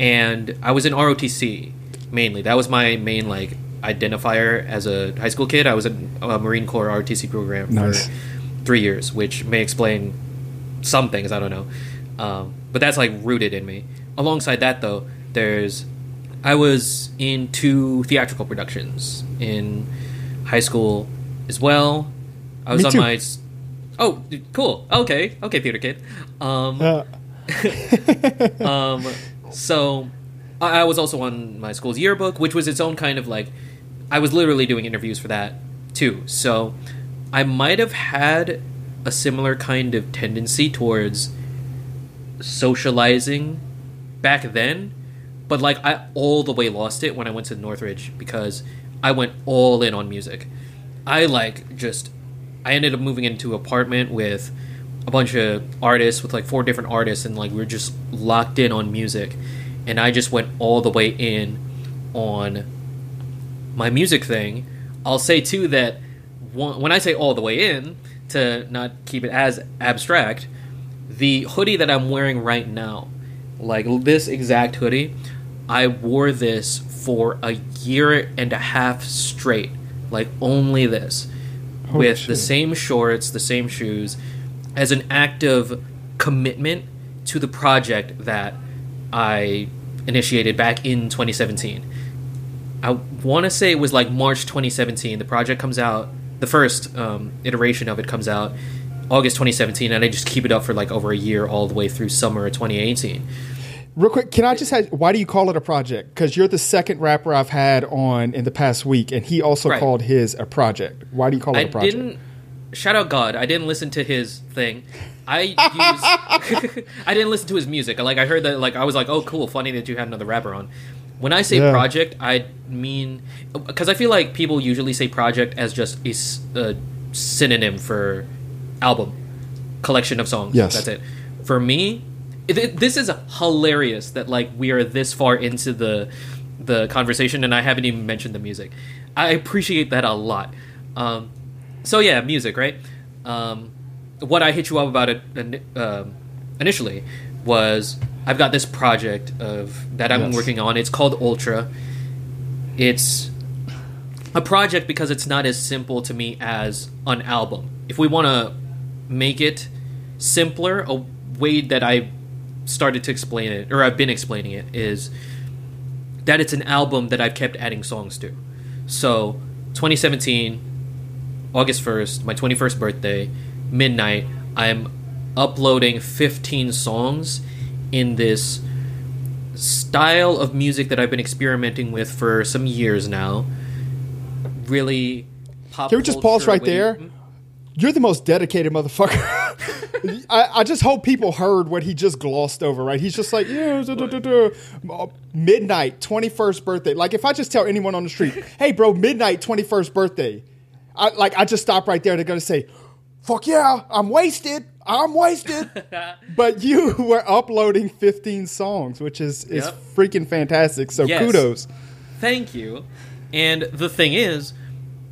and I was in ROTC mainly. That was my main like identifier as a high school kid. I was in a Marine Corps ROTC program Nice. for three years, which may explain some things. I don't know, um, but that's like rooted in me. Alongside that, though, there's I was in two theatrical productions in high school as well. I was Me on too. my oh cool okay okay theater kid. Um, Uh, um, so I, I was also on my school's yearbook, which was its own kind of like I was literally doing interviews for that too. So I might have had a similar kind of tendency towards socializing back then, but like I all the way lost it when I went to Northridge because I went all in on music. I like just I ended up moving into an apartment with a bunch of artists with like four different artists and like we were just locked in on music and I just went all the way in on my music thing. I'll say too that when I say all the way in to not keep it as abstract, the hoodie that I'm wearing right now, like this exact hoodie, I wore this for a year and a half straight, like only this, Holy with the same shorts, the same shoes, as an act of commitment to the project that I initiated back in 2017. I want to say it was like March 2017. The project comes out, the first um, iteration of it comes out August 2017, and I just keep it up for like over a year, all the way through summer of 2018. real quick, can I just have, why do you call it a project? Because you're the second rapper I've had on in the past week, and he also Right. called his a project. Why do you call it I a project? Shout out God! I didn't listen to his thing. I use. I didn't listen to his music. Like I heard that. Like I was like, oh, cool, funny that you had another rapper on. When I say Yeah. project, I mean because I feel like people usually say project as just a synonym for album, collection of songs. Yes. that's it. For me, it, it- this is hilarious that like we are this far into the the conversation and I haven't even mentioned the music. I appreciate that a lot. Um, so yeah, music, right? Um, what I hit you up about it um, initially was I've got this project of that I'm Yes. working on. It's called Ultra. It's a project because it's not as simple to me as an album. If we want to make it simpler, a way that I started to explain it, or I've been explaining it, is that it's an album that I've kept adding songs to. So, 2017, August 1st, my 21st birthday, midnight, I'm uploading 15 songs in this style of music that I've been experimenting with for some years now. Really pop Can we just pause right there? You're the most dedicated motherfucker. I, I just hope people heard what he just glossed over, right? He's just like, yeah. Uh, midnight, 21st birthday. Like, if I just tell anyone on the street, hey, bro, midnight, 21st birthday, I, like, I just stop right there. They're to say, fuck yeah, I'm wasted. I'm wasted. but you were uploading 15 songs, which is, is Yep. freaking fantastic. So Yes. kudos. Thank you. And the thing is,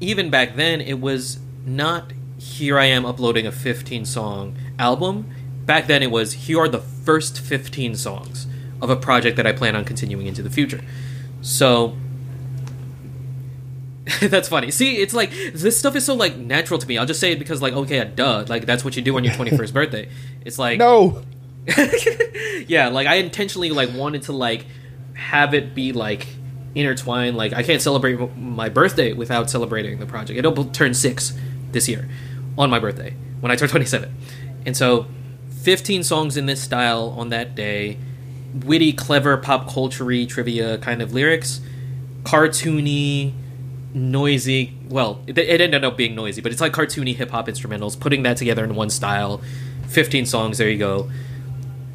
even back then, it was not here I am uploading a 15 song album. Back then, it was here are the first 15 songs of a project that I plan on continuing into the future. So. that's funny. See, it's like this stuff is so like natural to me. I'll just say it because like okay, duh, like that's what you do on your 21st birthday. It's like No. yeah, like I intentionally like wanted to like have it be like intertwined. Like I can't celebrate my birthday without celebrating the project. It'll turn six this year on my birthday when I turn twenty seven, and so fifteen songs in this style on that day, witty, clever, pop culture trivia kind of lyrics, cartoony. Noisy, well, it, it ended up being noisy, but it's like cartoony hip hop instrumentals. Putting that together in one style, fifteen songs. There you go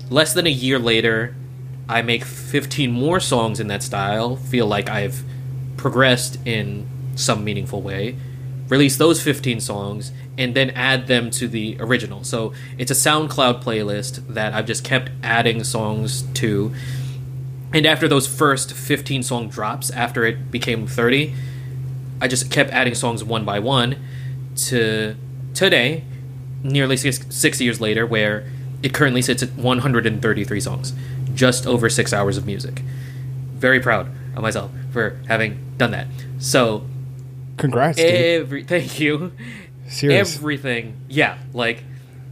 less than a year later, I make 15 more songs in that style, feel like I've progressed in some meaningful way, release those 15 songs, and then add them to the original. So it's a SoundCloud playlist that I've just kept adding songs to. And after those first 15 song drops, after it became 30, I just kept adding songs one by one to today, nearly six, six years later, where it currently sits at 133 songs, just over six hours of music. Very proud of myself for having done that. So Congrats, dude. every thank you, Serious. everything, yeah, like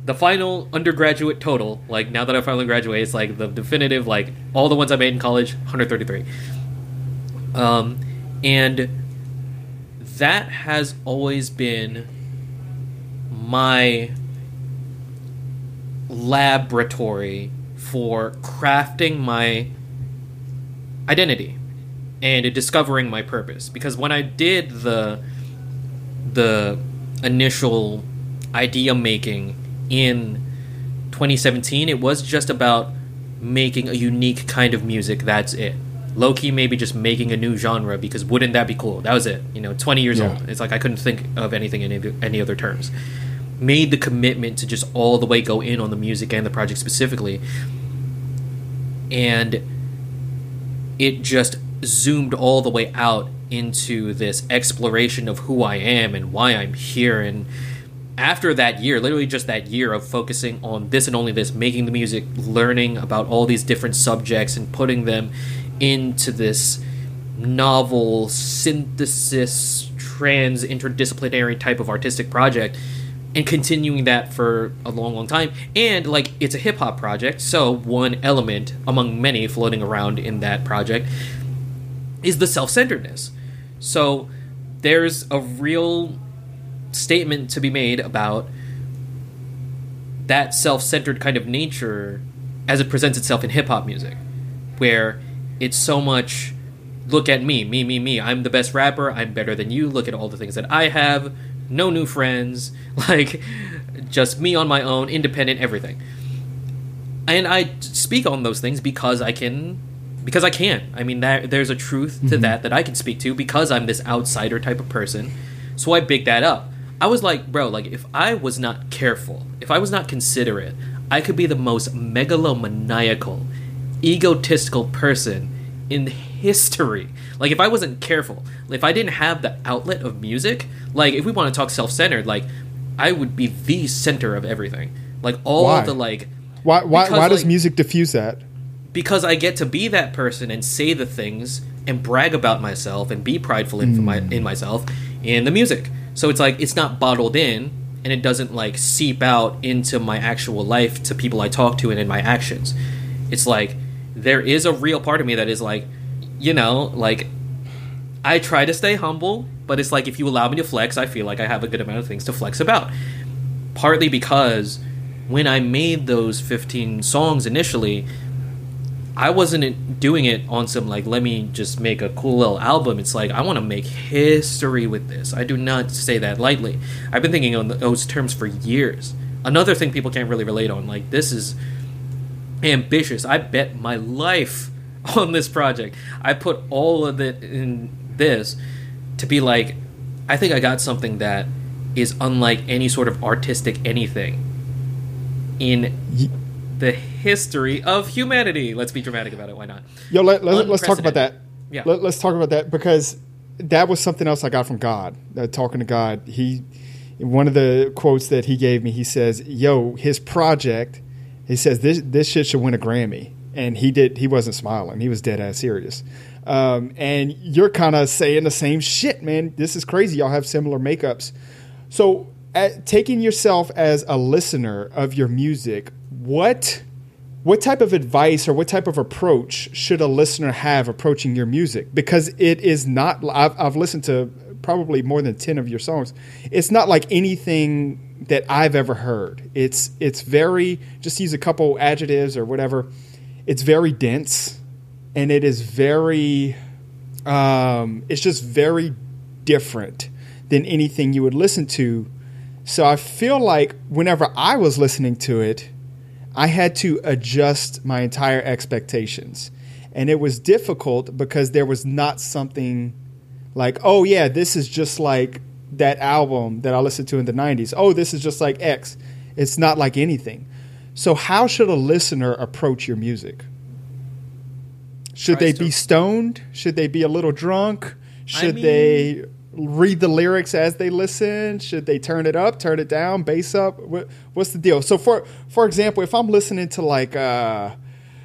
the final undergraduate total, like now that I finally graduated, it's like the definitive, like all the ones I made in college, 133. Um, and that has always been my laboratory for crafting my identity and discovering my purpose. Because when I did the the initial idea making in 2017 it was just about making a unique kind of music. That's it low-key maybe just making a new genre because wouldn't that be cool that was it you know 20 years Yeah. old it's like i couldn't think of anything in any, any other terms made the commitment to just all the way go in on the music and the project specifically and it just zoomed all the way out into this exploration of who I am and why I'm here. And after that year, literally just that year of focusing on this and only this, making the music, learning about all these different subjects, and putting them into this novel synthesis, trans interdisciplinary type of artistic project. And continuing that for a long, long time. And, like, it's a hip hop project, so one element among many floating around in that project is the self-centeredness. So there's a real statement to be made about that self-centered kind of nature as it presents itself in hip hop music, where it's so much look at me, me, me, me. I'm the best rapper. I'm better than you. Look at all the things that I have. No new friends. Like just me on my own, independent, everything. And I speak on those things because I can because I can. I mean, that, there's a truth to mm-hmm. that that I can speak to because I'm this outsider type of person. So I big that up. I was like, bro, like if I was not careful, if I was not considerate, I could be the most megalomaniacal, egotistical person in history. Like if I wasn't careful, if I didn't have the outlet of music, like if we want to talk self-centered, like I would be the center of everything. Like all Why? the like Why, why, Because, why does like- music diffuse that? because I get to be that person and say the things and brag about myself and be prideful in my mm. in myself in the music. So it's like it's not bottled in and it doesn't like seep out into my actual life to people I talk to and in my actions. It's like there is a real part of me that is like, you know, like I try to stay humble, but it's like if you allow me to flex, I feel like I have a good amount of things to flex about. Partly because when I made those 15 songs initially, I wasn't doing it on some like let me just make a cool little album. It's like I want to make history with this. I do not say that lightly. I've been thinking on those terms for years. Another thing people can't really relate on like this is ambitious. I bet my life on this project. I put all of it in this to be like, I think I got something that is unlike any sort of artistic anything in the history of humanity. Let's be dramatic about it. Why not? Yo, let, let, us talk about that. Yeah. Let, us talk about that because that was something else I got from God. Uh, talking to God, he one of the quotes that he gave me. He says, "Yo, his project." He says this this shit should win a Grammy, and he did. He wasn't smiling. He was dead ass serious. Um, and you're kind of saying the same shit, man. This is crazy. Y'all have similar makeups. So, at, taking yourself as a listener of your music, what what type of advice or what type of approach should a listener have approaching your music? Because it is not. I've, I've listened to probably more than ten of your songs. It's not like anything that I've ever heard. It's it's very just use a couple adjectives or whatever. It's very dense and it is very um, it's just very different than anything you would listen to so i feel like whenever i was listening to it i had to adjust my entire expectations and it was difficult because there was not something like oh yeah this is just like that album that i listened to in the 90s oh this is just like x it's not like anything so how should a listener approach your music should they be stoned? Should they be a little drunk? Should I mean, they read the lyrics as they listen? Should they turn it up, turn it down, bass up? What, what's the deal? So for for example, if I'm listening to like uh,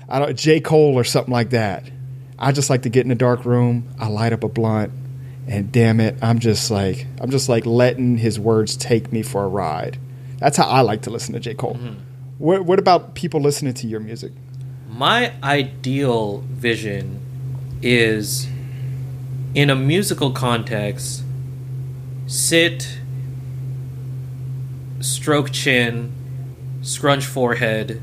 I don't J Cole or something like that, I just like to get in a dark room. I light up a blunt, and damn it, I'm just like I'm just like letting his words take me for a ride. That's how I like to listen to J Cole. Mm-hmm. What, what about people listening to your music? my ideal vision is in a musical context sit stroke chin scrunch forehead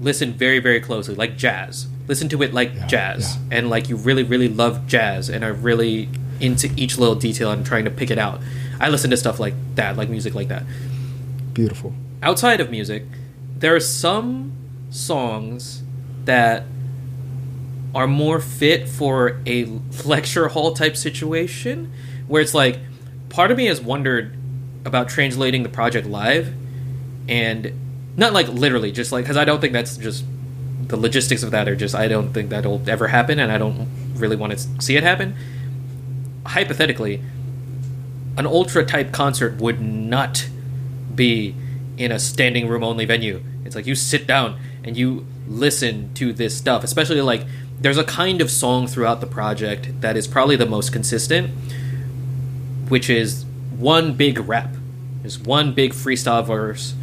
listen very very closely like jazz listen to it like yeah, jazz yeah. and like you really really love jazz and are really into each little detail and trying to pick it out. I listen to stuff like that like music like that. Beautiful. Outside of music there are some songs that are more fit for a lecture hall type situation where it's like part of me has wondered about translating the project live and not like literally just like because i don't think that's just the logistics of that are just i don't think that'll ever happen and i don't really want to see it happen hypothetically an ultra type concert would not be in a standing room only venue it's like you sit down and you listen to this stuff, especially like there's a kind of song throughout the project that is probably the most consistent, which is one big rap. There's one big freestyle verse,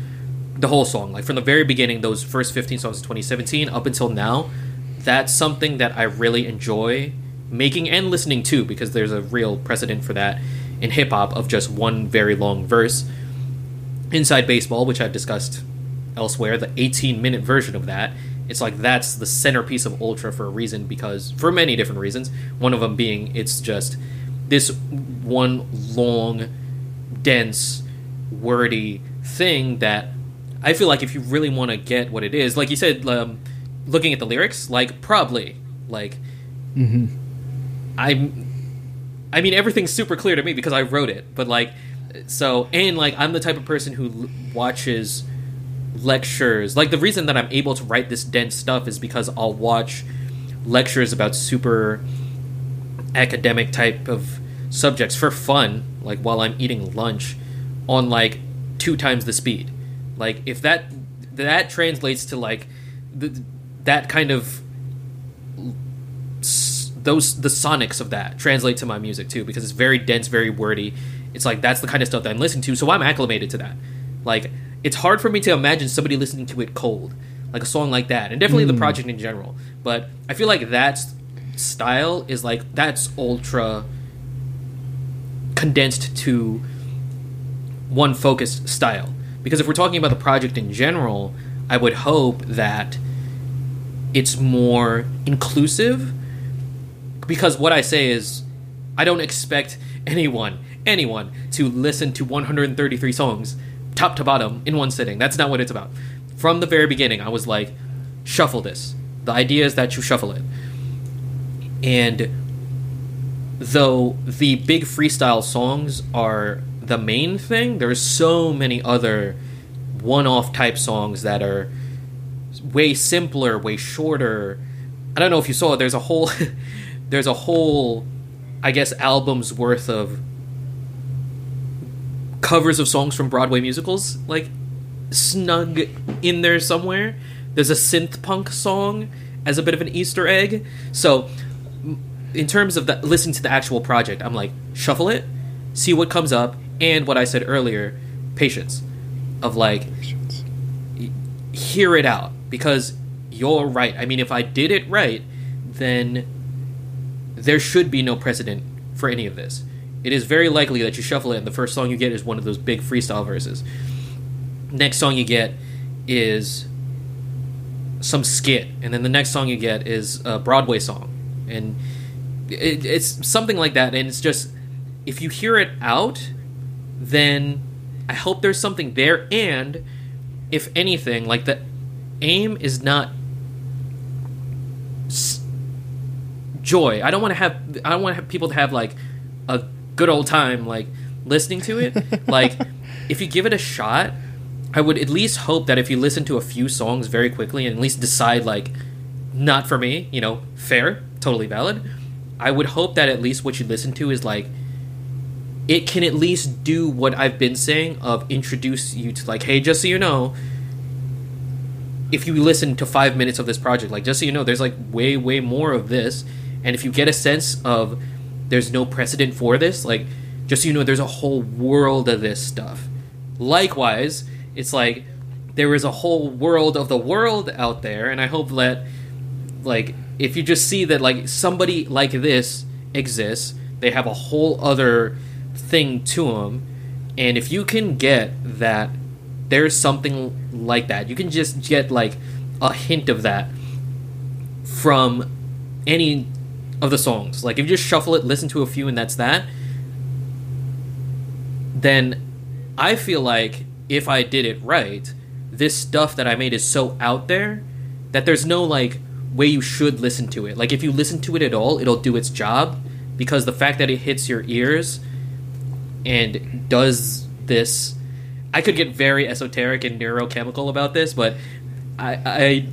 the whole song. Like from the very beginning, those first 15 songs of 2017 up until now, that's something that I really enjoy making and listening to because there's a real precedent for that in hip hop of just one very long verse. Inside Baseball, which I've discussed elsewhere, the 18 minute version of that it's like that's the centerpiece of Ultra for a reason because for many different reasons. One of them being it's just this one long, dense, wordy thing that I feel like if you really want to get what it is, like you said, um, looking at the lyrics, like probably like mm-hmm. I'm. I mean, everything's super clear to me because I wrote it, but like, so and like I'm the type of person who watches lectures. Like the reason that I'm able to write this dense stuff is because I'll watch lectures about super academic type of subjects for fun, like while I'm eating lunch, on like two times the speed. Like if that that translates to like the, that kind of those the sonics of that translate to my music too because it's very dense, very wordy. It's like that's the kind of stuff that I'm listening to, so I'm acclimated to that. Like it's hard for me to imagine somebody listening to it cold, like a song like that, and definitely mm. the project in general. But I feel like that style is like that's ultra condensed to one focused style. Because if we're talking about the project in general, I would hope that it's more inclusive. Because what I say is, I don't expect anyone, anyone, to listen to 133 songs, top to bottom, in one sitting. That's not what it's about. From the very beginning, I was like, shuffle this. The idea is that you shuffle it. And though the big freestyle songs are the main thing, there's so many other one-off type songs that are way simpler, way shorter. I don't know if you saw. There's a whole, there's a whole, I guess, album's worth of covers of songs from Broadway musicals, like snug in there somewhere. There's a synth punk song as a bit of an Easter egg. So, in terms of the, listening to the actual project, I'm like, shuffle it, see what comes up, and what I said earlier, patience. Of like, hear it out. Because you're right. I mean, if I did it right, then there should be no precedent for any of this. It is very likely that you shuffle it and the first song you get is one of those big freestyle verses. Next song you get is some skit, and then the next song you get is a Broadway song, and it, it's something like that. And it's just if you hear it out, then I hope there's something there. And if anything, like the aim is not joy. I don't want to have. I don't want to have people to have like a good old time like listening to it. like if you give it a shot I would at least hope that if you listen to a few songs very quickly and at least decide like not for me, you know, fair, totally valid. I would hope that at least what you listen to is like it can at least do what I've been saying of introduce you to like, hey, just so you know, if you listen to five minutes of this project, like just so you know, there's like way, way more of this. And if you get a sense of there's no precedent for this, like just so you know, there's a whole world of this stuff. Likewise, it's like there is a whole world of the world out there, and I hope that like if you just see that like somebody like this exists, they have a whole other thing to them, and if you can get that there's something like that, you can just get like a hint of that from any of the songs. Like if you just shuffle it, listen to a few, and that's that. Then I feel like if I did it right, this stuff that I made is so out there that there's no like way you should listen to it. Like if you listen to it at all, it'll do its job because the fact that it hits your ears and does this I could get very esoteric and neurochemical about this, but I, I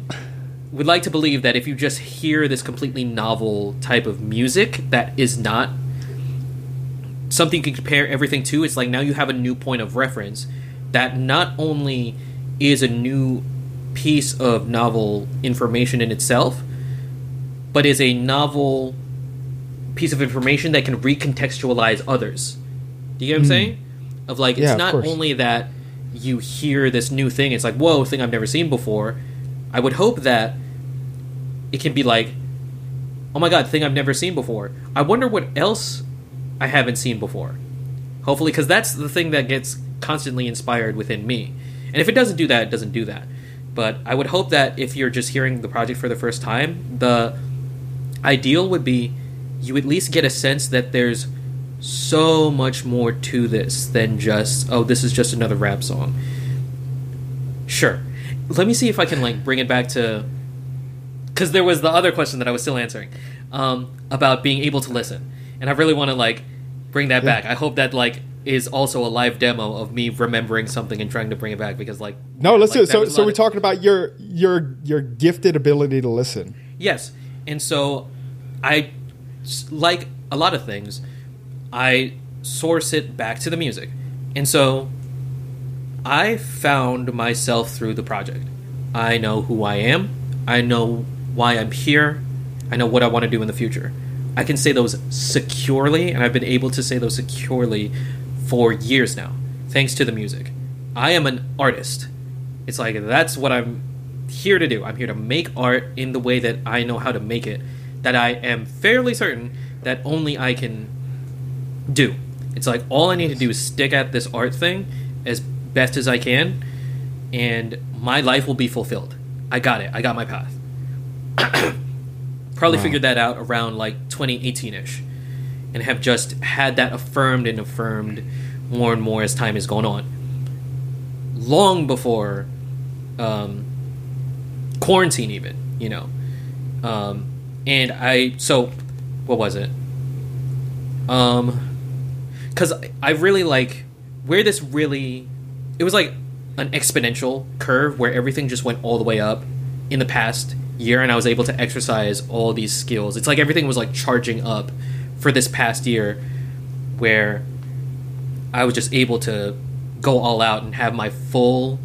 would like to believe that if you just hear this completely novel type of music that is not something you can compare everything to, it's like now you have a new point of reference that not only is a new piece of novel information in itself, but is a novel piece of information that can recontextualize others. Do you get what I'm hmm. saying? Of like, it's. Yeah, not only that you hear this new thing, it's like, whoa, thing I've never seen before. I would hope that it can be like, oh my god, thing I've never seen before. I wonder what else I haven't seen before. Hopefully, because that's the thing that gets constantly inspired within me. And if it doesn't do that, it doesn't do that. But I would hope that if you're just hearing the project for the first time, the ideal would be you at least get a sense that there's so much more to this than just, oh, this is just another rap song. Sure. Let me see if I can like bring it back to because there was the other question that I was still answering um, about being able to listen, and I really want to like bring that back. I hope that like is also a live demo of me remembering something and trying to bring it back because like No, let's like, do it. So, so we're of- talking about your your your gifted ability to listen. Yes, and so I like a lot of things. I source it back to the music, and so I found myself through the project. I know who I am. I know why I'm here. I know what I want to do in the future. I can say those securely, and I've been able to say those securely for years now, thanks to the music. I am an artist. It's like that's what I'm here to do. I'm here to make art in the way that I know how to make it. that I am fairly certain that only I can do. It's like all I need to do is stick at this art thing as best as I can, and my life will be fulfilled. I got it. I got my path. Probably wow. figured that out around like 2018 ish, and have just had that affirmed and affirmed more and more as time has gone on. Long before um, quarantine, even you know, um, and I so what was it? Um, because I really like where this really it was like an exponential curve where everything just went all the way up in the past year and I was able to exercise all these skills. It's like everything was like charging up for this past year where I was just able to go all out and have my full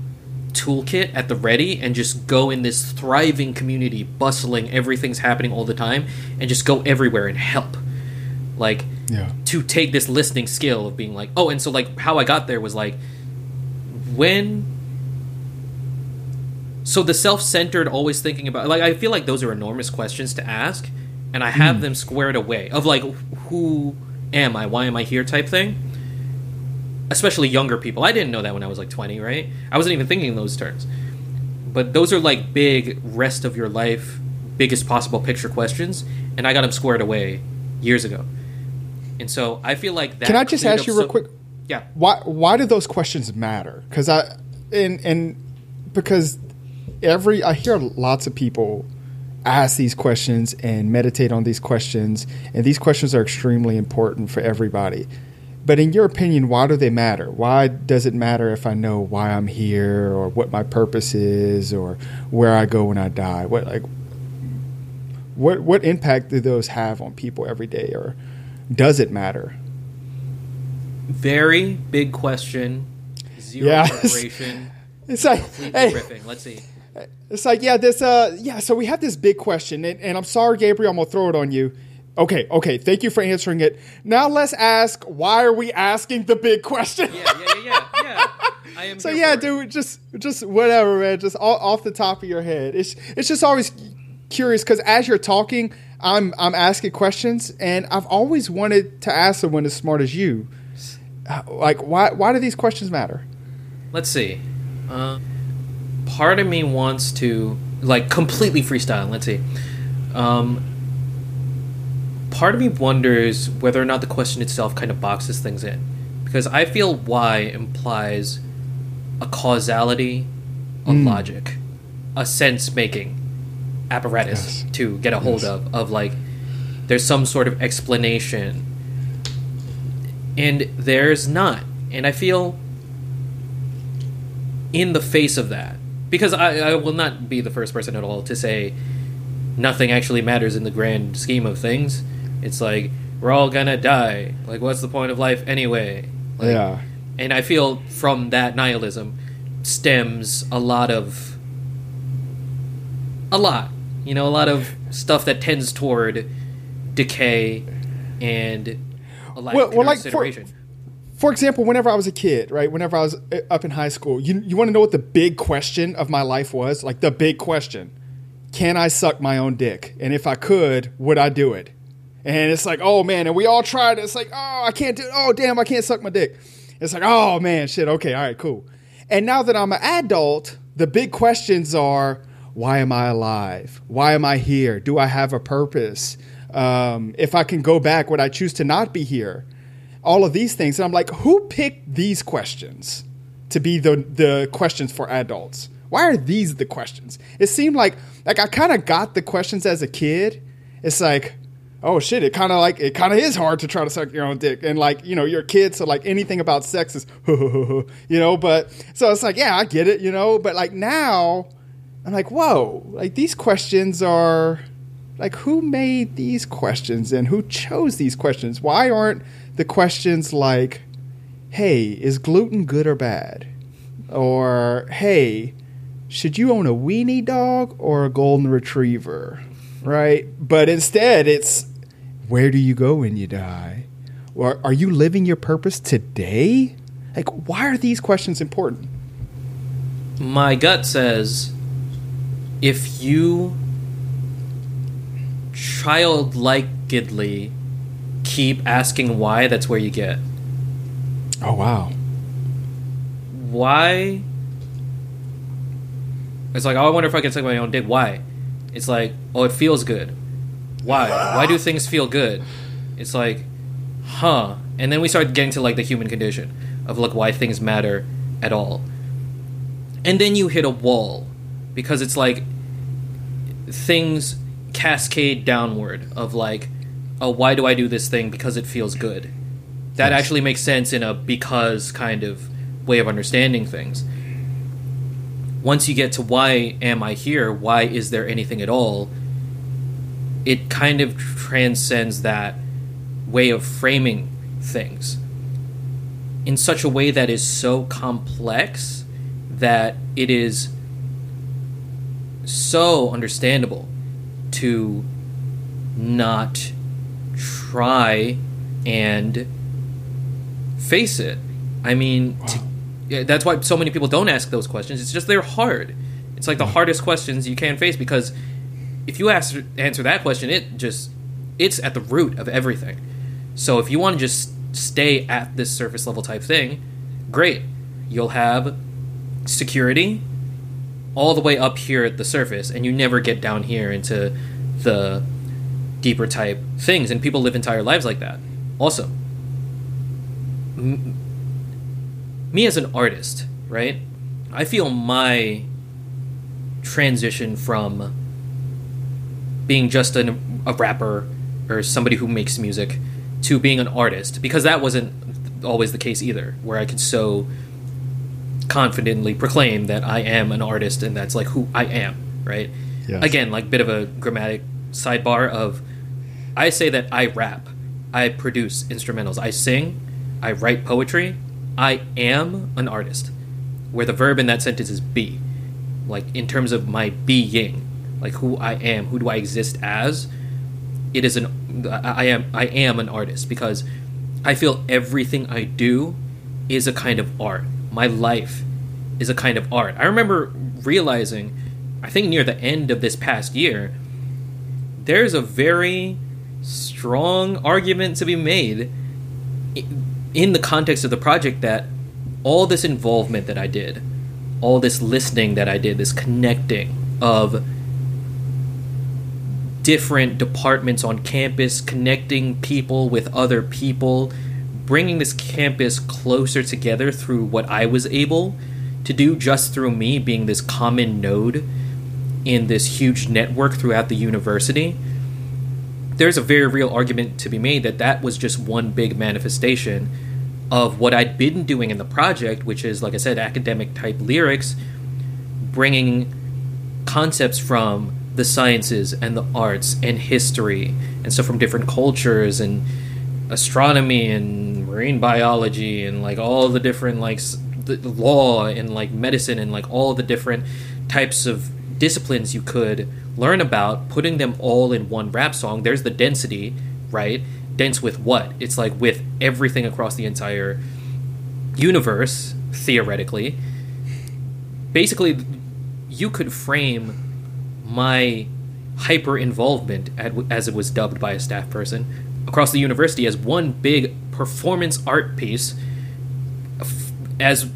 toolkit at the ready and just go in this thriving community, bustling, everything's happening all the time, and just go everywhere and help. Like, yeah. to take this listening skill of being like, oh, and so like how I got there was like when. So the self-centered, always thinking about like I feel like those are enormous questions to ask, and I have mm. them squared away of like who am I, why am I here type thing especially younger people. I didn't know that when I was like 20, right? I wasn't even thinking in those terms. But those are like big rest of your life, biggest possible picture questions, and I got them squared away years ago. And so I feel like that. Can I just ask you real quick? Yeah. Why why do those questions matter? Because I and and because every I hear lots of people ask these questions and meditate on these questions, and these questions are extremely important for everybody. But in your opinion, why do they matter? Why does it matter if I know why I'm here or what my purpose is or where I go when I die? What like what what impact do those have on people every day or does it matter? Very big question. Zero yeah. preparation. It's like hey, riffing. Let's see. It's like yeah, this uh yeah, so we have this big question and, and I'm sorry Gabriel, I'm gonna throw it on you Okay, okay. Thank you for answering it. Now let's ask why are we asking the big question? Yeah, yeah, yeah, yeah. I am so yeah, dude, just just whatever, man. Just all, off the top of your head. It's it's just always curious because as you're talking, I'm I'm asking questions, and I've always wanted to ask someone as smart as you. Like, why why do these questions matter? Let's see. Uh, part of me wants to like completely freestyle. Let's see. Um, part of me wonders whether or not the question itself kind of boxes things in. Because I feel why implies a causality a mm. logic, a sense making apparatus yes. to get a hold yes. of, of like, there's some sort of explanation. And there's not. And I feel in the face of that, because I, I will not be the first person at all to say nothing actually matters in the grand scheme of things it's like we're all gonna die. Like, what's the point of life anyway? Like, yeah. And I feel from that nihilism stems a lot of a lot. You know, a lot of stuff that tends toward decay and lack well, well, consideration. Like for, for example, whenever I was a kid, right? Whenever I was uh, up in high school, you you want to know what the big question of my life was? Like the big question: Can I suck my own dick? And if I could, would I do it? and it's like, oh man, and we all tried. It. It's like, oh, I can't do. It. Oh damn, I can't suck my dick. It's like, oh man, shit. Okay, all right, cool. And now that I'm an adult, the big questions are: Why am I alive? Why am I here? Do I have a purpose? Um, if I can go back, would I choose to not be here? All of these things, and I'm like, who picked these questions to be the the questions for adults? Why are these the questions? It seemed like like I kind of got the questions as a kid. It's like, oh shit, it kind of like it kind of is hard to try to suck your own dick, and like you know you're a kid, so like anything about sex is you know. But so it's like yeah, I get it, you know. But like now, I'm like whoa, like these questions are like who made these questions and who chose these questions? Why aren't the questions like, hey, is gluten good or bad? Or hey, should you own a weenie dog or a golden retriever? Right? But instead, it's where do you go when you die? Or are you living your purpose today? Like, why are these questions important? My gut says if you childlikedly keep asking why, that's where you get. Oh wow. Why? It's like, oh, I wonder if I can suck my own dick. Why? It's like, oh, it feels good. Why? Why do things feel good? It's like, huh? And then we start getting to like the human condition of like why things matter at all. And then you hit a wall because it's like things cascade downward of like, oh, why do I do this thing? Because it feels good. That Yes. actually makes sense in a because kind of way of understanding things. Once you get to why am I here? Why is there anything at all? It kind of transcends that way of framing things in such a way that is so complex that it is so understandable to not try and face it. I mean, to, that's why so many people don't ask those questions. It's just they're hard. It's like the hmm. hardest questions you can face because if you ask, answer that question, it just it's at the root of everything. So if you want to just stay at this surface level type thing, great. You'll have security all the way up here at the surface, and you never get down here into the deeper type things. And people live entire lives like that. Also, m- me as an artist, right? I feel my transition from being just an, a rapper or somebody who makes music to being an artist because that wasn't always the case either where i could so confidently proclaim that i am an artist and that's like who i am right Yes. again like bit of a grammatic sidebar of i say that i rap i produce instrumentals i sing i write poetry i am an artist where the verb in that sentence is be like in terms of my being like who i am who do i exist as it is an I I am I am an artist because I feel everything I do is a kind of art. My life is a kind of art. I remember realizing I think near the end of this past year there's a very strong argument to be made in the context of the project that all this involvement that I did, all this listening that I did, this connecting of different departments on campus, connecting people with other people, bringing this campus closer together through what I was able to do just through me being this common node in this huge network throughout the university. There's a very real argument to be made that that was just one big manifestation of what I'd been doing in the project, which is, like I said, academic type lyrics, bringing concepts from the sciences and the arts and history and so from different cultures and astronomy and marine biology and like all the different like the law and like medicine and like all the different types of disciplines you could learn about putting them all in one rap song. There's the density right? Dense with what? It's like with everything across the entire universe theoretically. Basically you could frame my hyper involvement as it was dubbed by a staff person across the university as one big performance art piece as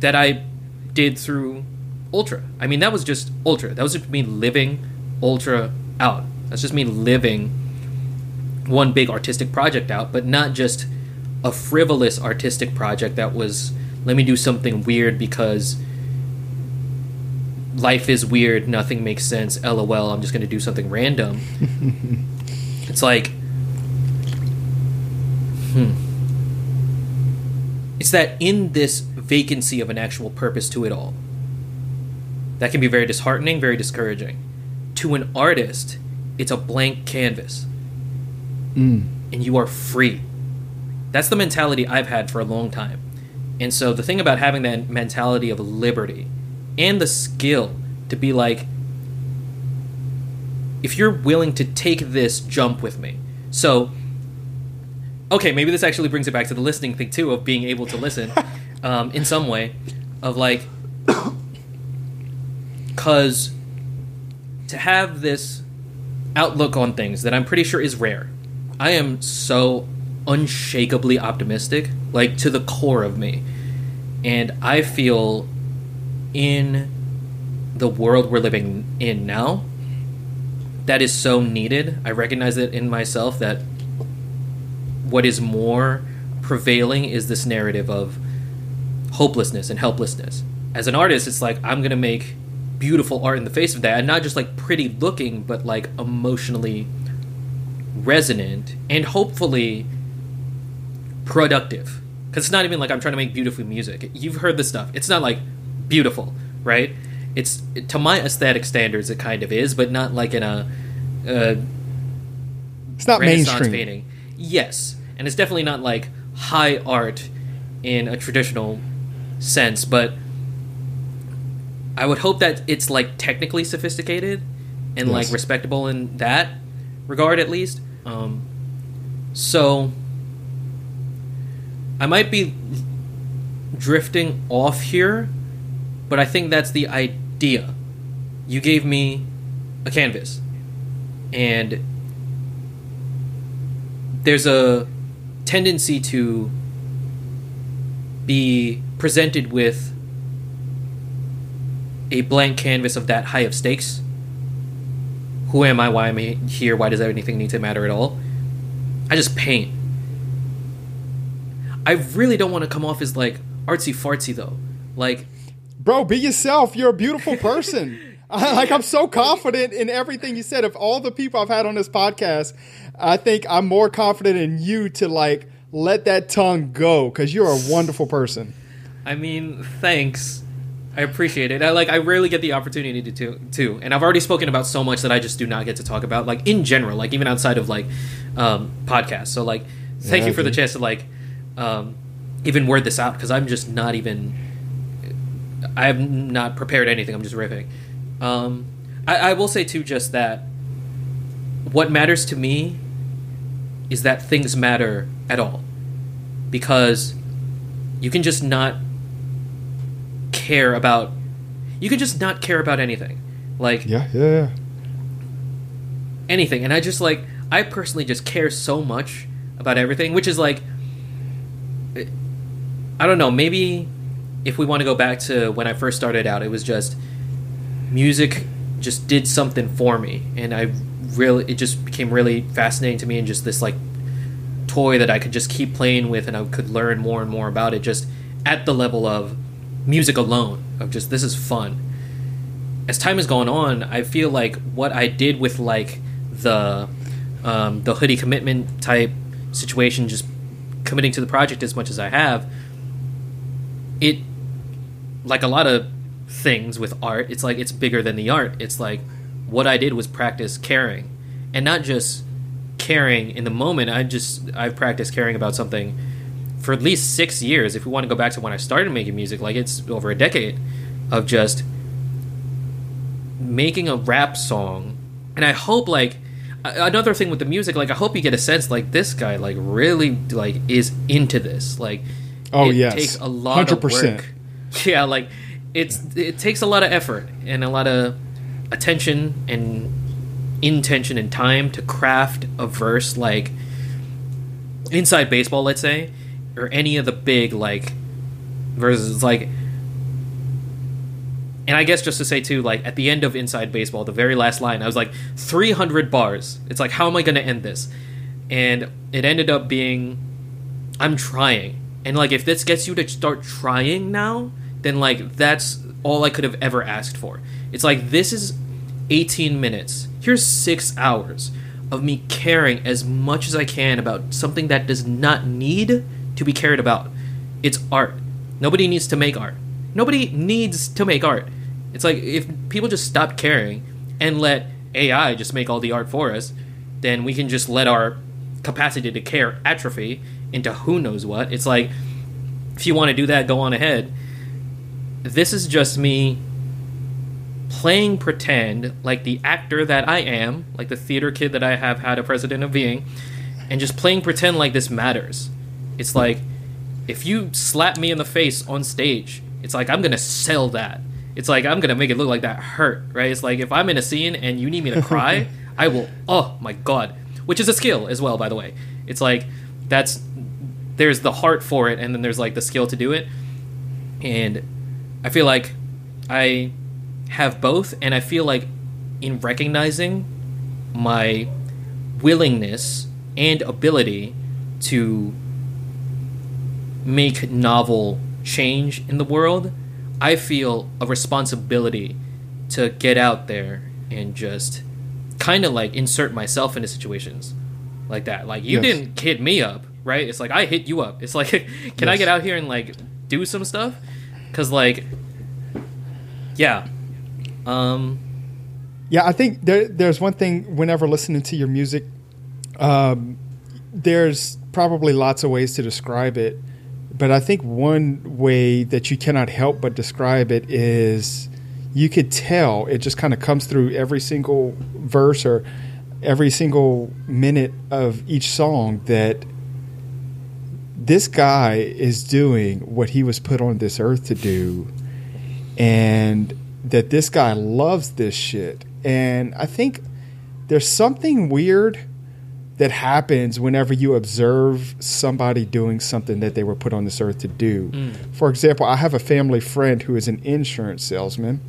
that I did through Ultra. I mean that was just Ultra. That was just me living Ultra out. That's just me living one big artistic project out, but not just a frivolous artistic project that was let me do something weird because life is weird, nothing makes sense, lol, I'm just going to do something random. it's like hmm. It's that in this vacancy of an actual purpose to it all. That can be very disheartening, very discouraging. To an artist, it's a blank canvas Mm. and you are free. That's the mentality I've had for a long time. And so the thing about having that mentality of liberty and the skill to be like, if you're willing to take this jump with me. So, okay, maybe this actually brings it back to the listening thing too, of being able to listen um, in some way, of like, because to have this outlook on things that I'm pretty sure is rare. I am so unshakably optimistic, like to the core of me. And I feel in the world we're living in now, that is so needed. I recognize it in myself that what is more prevailing is this narrative of hopelessness and helplessness. As an artist, it's like I'm gonna make beautiful art in the face of that, and not just like pretty looking, but like emotionally resonant and hopefully productive. Because it's not even like I'm trying to make beautiful music. You've heard this stuff. It's not like beautiful, right? It's to my aesthetic standards, it kind of is, but not like in a. Uh, it's not mainstream. Painting. Yes, and it's definitely not like high art in a traditional sense, but I would hope that it's like technically sophisticated and yes. like respectable in that regard at least. Um, so I might be drifting off here, but I think that's the idea. You gave me a canvas, and there's a tendency to be presented with a blank canvas of that high of stakes. Who am I? Why am I here? Why does anything need to matter at all? I just paint. I really don't want to come off as like artsy fartsy though. Like, bro, be yourself. You're a beautiful person. Like I'm so confident in everything you said. Of all the people I've had on this podcast, I think I'm more confident in you to like let that tongue go because you're a wonderful person. I mean, thanks. I appreciate it. I like I rarely get the opportunity to to to, and I've already spoken about so much that I just do not get to talk about, like in general, like even outside of like um, podcasts. So like, thank yeah, you for the chance to like um, even word this out because I'm just not even. I have not prepared anything. I'm just riffing. Um, I, I will say too, just that what matters to me is that things matter at all, because you can just not care about. You can just not care about anything, like yeah, yeah, yeah. anything. And I just like I personally just care so much about everything, which is like I don't know, maybe if we want to go back to when I first started out, it was just music just did something for me and I really it just became really fascinating to me and just this like toy that I could just keep playing with and I could learn more and more about it just at the level of music alone of just this is fun. As time has gone on, I feel like what I did with like the um, the hoodie commitment type situation, just committing to the project as much as I have, it like a lot of things with art, it's like it's bigger than the art. It's like what I did was practice caring, and not just caring in the moment. I just I've practiced caring about something for at least six years. If we want to go back to when I started making music, like it's over a decade of just making a rap song, and I hope like another thing with the music like i hope you get a sense like this guy like really like is into this like oh it yes takes a lot 100%. of work yeah like it's it takes a lot of effort and a lot of attention and intention and time to craft a verse like inside baseball let's say or any of the big like verses like and I guess just to say too, like at the end of Inside Baseball, the very last line, I was like, 300 bars. It's like, how am I going to end this? And it ended up being, I'm trying. And like, if this gets you to start trying now, then like that's all I could have ever asked for. It's like this is 18 minutes. Here's six hours of me caring as much as I can about something that does not need to be cared about. It's art. Nobody needs to make art. Nobody needs to make art. It's like if people just stop caring and let AI just make all the art for us, then we can just let our capacity to care atrophy into who knows what. It's like if you want to do that, go on ahead. This is just me playing pretend like the actor that I am, like the theater kid that I have had a president of being, and just playing pretend like this matters. It's like if you slap me in the face on stage, it's like I'm gonna sell that. It's like I'm gonna make it look like that hurt, right? It's like if I'm in a scene and you need me to cry, I will. Oh my god, which is a skill as well, by the way. It's like that's there's the heart for it, and then there's like the skill to do it, and I feel like I have both, and I feel like in recognizing my willingness and ability to make novel change in the world, I feel a responsibility to get out there and just kind of like insert myself into situations like that. Like you Yes. didn't hit me up, right? It's like I hit you up. It's like can I get out here and like do some stuff? Cuz like yeah. Um Yeah, I think there, there's one thing whenever listening to your music, um, there's probably lots of ways to describe it, but I think one way that you cannot help but describe it is you could tell it just kind of comes through every single verse or every single minute of each song that this guy is doing what he was put on this earth to do and that this guy loves this shit. And I think there's something weird that happens whenever you observe somebody doing something that they were put on this earth to do. Mm. For example, I have a family friend who is an insurance salesman.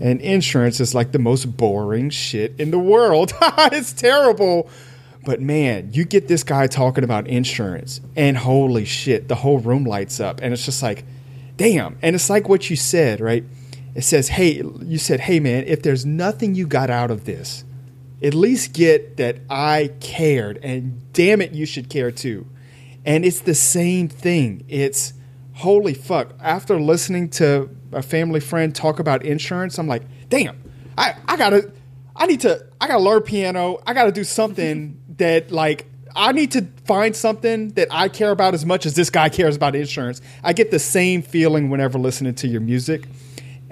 And insurance is like the most boring shit in the world. it's terrible. But man, you get this guy talking about insurance, and holy shit, the whole room lights up. And it's just like, damn. And it's like what you said, right? It says, hey, you said, hey, man, if there's nothing you got out of this, at least get that I cared. And damn it, you should care too. And it's the same thing. It's holy fuck. After listening to a family friend talk about insurance, I'm like, damn, I, I gotta, I need to, I gotta learn piano. I gotta do something that like, I need to find something that I care about as much as this guy cares about insurance. I get the same feeling whenever listening to your music,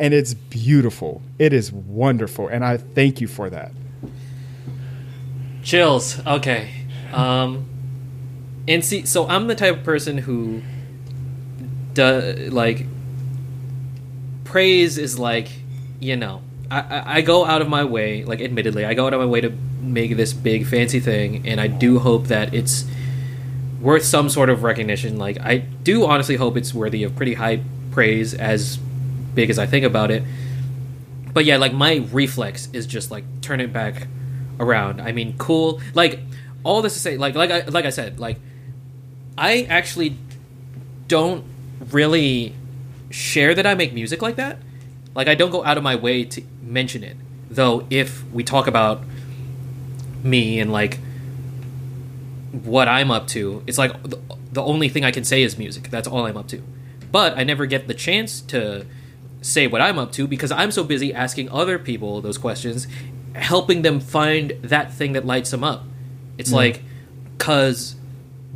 and it's beautiful. It is wonderful, and I thank you for that. Chills. Okay. Um, and see, so I'm the type of person who, does like, praise is like, you know, I, I, I go out of my way, like, admittedly, I go out of my way to make this big fancy thing, and I do hope that it's worth some sort of recognition. Like, I do honestly hope it's worthy of pretty high praise, as big as I think about it. But yeah, like, my reflex is just, like, turn it back around. I mean, cool. Like all this to say, like like I like I said, like I actually don't really share that I make music like that. Like I don't go out of my way to mention it. Though if we talk about me and like what I'm up to, it's like the, the only thing I can say is music. That's all I'm up to. But I never get the chance to say what I'm up to because I'm so busy asking other people those questions, helping them find that thing that lights them up. It's mm. like, cause,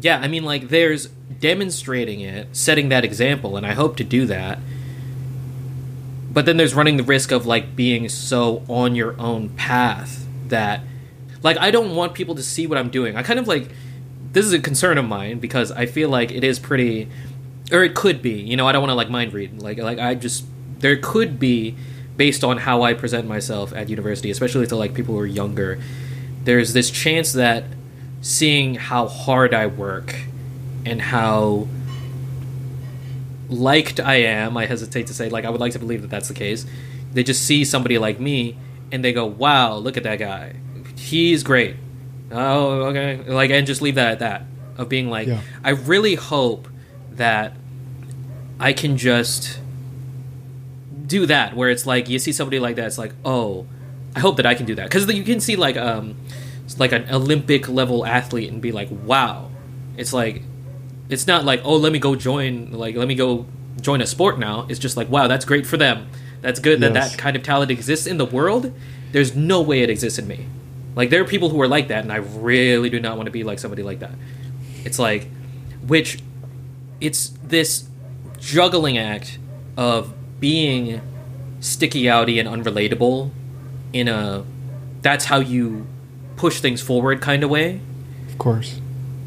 yeah, I mean, like, there's demonstrating it, setting that example, and I hope to do that. But then there's running the risk of like being so on your own path that, like, I don't want people to see what I'm doing. I kind of like, this is a concern of mine because I feel like it is pretty, or it could be. You know, I don't want to like mind read. Like, like I just there could be based on how I present myself at university, especially to like people who are younger. There's this chance that seeing how hard I work and how liked I am, I hesitate to say, like, I would like to believe that that's the case. They just see somebody like me and they go, wow, look at that guy. He's great. Oh, okay. Like, and just leave that at that. Of being like, Yeah. I really hope that I can just do that where it's like you see somebody like that it's like oh i hope that i can do that. Because you can see like um like an olympic level athlete and be like wow. It's like it's not like oh let me go join like let me go join a sport now. It's just like wow that's great for them. That's good that that kind of talent exists in the world. There's no way it exists in me. Like there are people who are like that and i really do not want to be like somebody like that. It's like which it's this juggling act of being sticky outy and unrelatable in a that's how you push things forward kind of way Of course.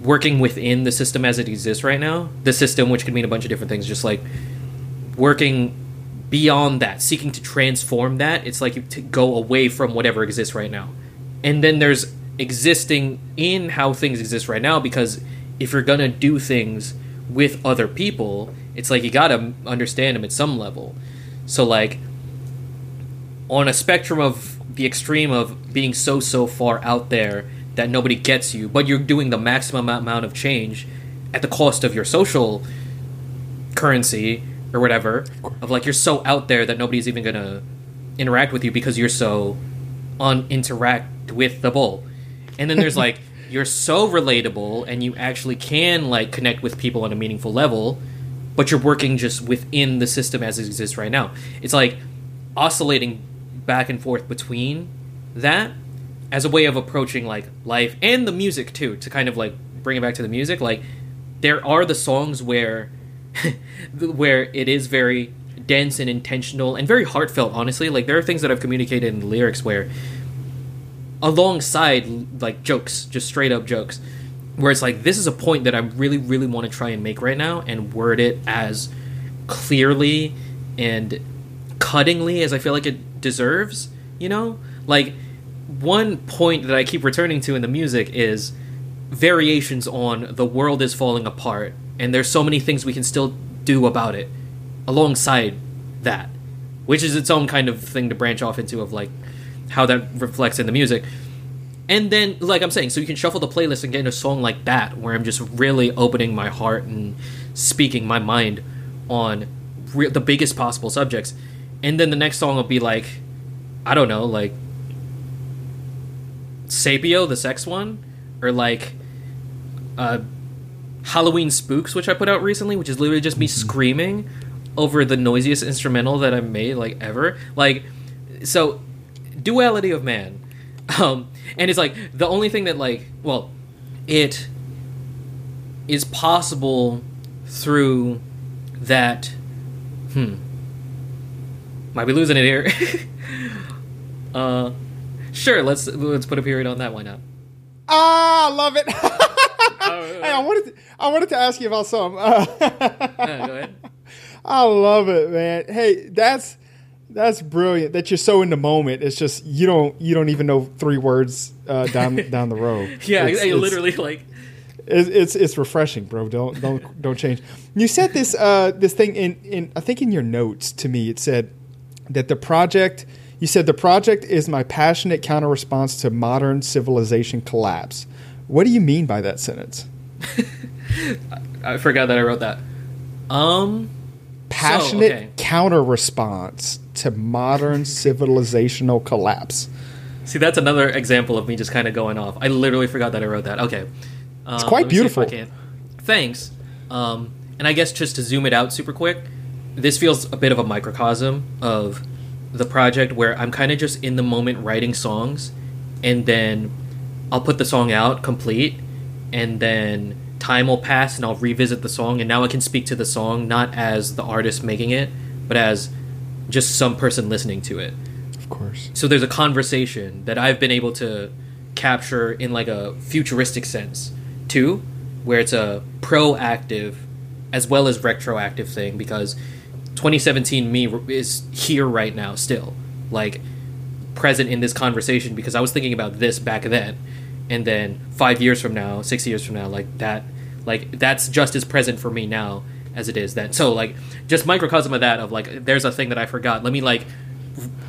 working within the system as it exists right now the system which could mean a bunch of different things just like working beyond that seeking to transform that it's like you to go away from whatever exists right now and then there's existing in how things exist right now because if you're gonna do things with other people it's like you gotta understand them at some level. So like on a spectrum of the extreme of being so so far out there that nobody gets you but you're doing the maximum amount of change at the cost of your social currency or whatever of like you're so out there that nobody's even gonna interact with you because you're so on interact with the bull. And then there's like you're so relatable and you actually can like connect with people on a meaningful level but you're working just within the system as it exists right now. It's like oscillating back and forth between that as a way of approaching like life and the music too to kind of like bring it back to the music. Like there are the songs where where it is very dense and intentional and very heartfelt honestly. Like there are things that i've communicated in the lyrics where alongside like jokes just straight up jokes where it's like this is a point that i really really want to try and make right now and word it as clearly and cuttingly as i feel like it deserves you know? Like one point that i keep returning to in the music is variations on the world is falling apart and there's so many things we can still do about it alongside that which is its own kind of thing to branch off into of like how that reflects in the music and then like i'm saying so you can shuffle the playlist and get in a song like that where i'm just really opening my heart and speaking my mind on re- the biggest possible subjects. And then the next song will be like i don't know like sapio the sex one? Or like uh halloween spooks which i put out recently which is literally just me screaming over the noisiest instrumental that i made like ever. Like so duality of man um and it's like the only thing that like well it is possible through that hmm might be losing it here uh sure let's let's put a period on that why not Ah, I love it. hey, I wanted to, I wanted to ask you about some. Uh, Yeah, go ahead I love it, man. Hey, that's that's brilliant. That you're so in the moment. It's just you don't you don't even know three words uh, down down the road. yeah It's- it's- literally like It's, it's it's refreshing, bro. Don't don't don't change. You said this uh this thing in in I think in your notes to me. It said that the project. You said the project is my passionate counter response to modern civilization collapse. What do you mean by that sentence? i forgot that i wrote that um Passionate okay. counter response to modern civilizational collapse. See, that's another example of me just kind of going off. I literally forgot that I wrote that. Okay, Um, it's quite beautiful. Thanks. Um, and I guess just to zoom it out super quick, this feels a bit of a microcosm of the project where I'm kind of just in the moment writing songs, and then I'll put the song out complete, and then time will pass and I'll revisit the song, and now I can speak to the song not as the artist making it, but as just some person listening to it Of course. so there's a conversation that I've been able to capture in like a futuristic sense too, where it's a proactive as well as retroactive thing because 2017 me is here right now still like present in this conversation because I was thinking about this back then and then 5 years from now 6 years from now like that like that's just as present for me now as it is then so like just microcosm of that of like there's a thing that I forgot let me like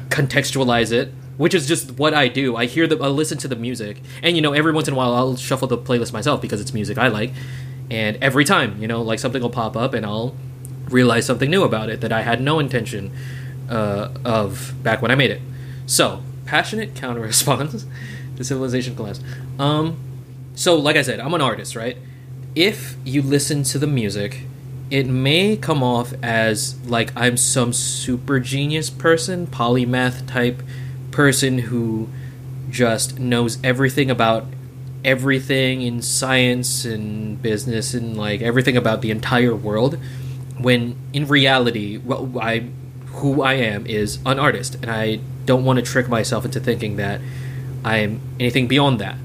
contextualize it which is just what I do. I hear the I listen to the music, and you know, every once in a while I'll shuffle the playlist myself because it's music I like. And every time, you know, like something will pop up, and I'll realize something new about it that I had no intention uh, of back when I made it. So, passionate counter response to civilization collapse. Um, so, like I said, I'm an artist, right? If you listen to the music, it may come off as like I'm some super genius person, polymath type person who just knows everything about everything in science and business and like everything about the entire world when in reality what I who I am is an artist and I don't want to trick myself into thinking that I'm anything beyond that.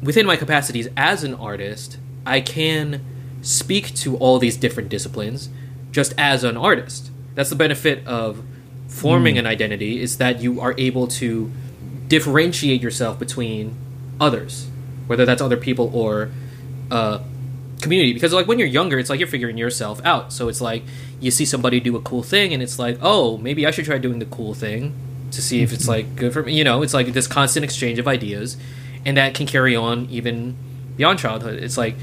Within my capacities as an artist, I can speak to all these different disciplines just as an artist. That's the benefit of forming an identity is that you are able to differentiate yourself between others, whether that's other people or uh, community. Because like when you're younger, it's like you're figuring yourself out. So it's like you see somebody do a cool thing, and it's like, oh, maybe I should try doing the cool thing to see if it's like good for me. You know, it's like this constant exchange of ideas, and that can carry on even beyond childhood. It's like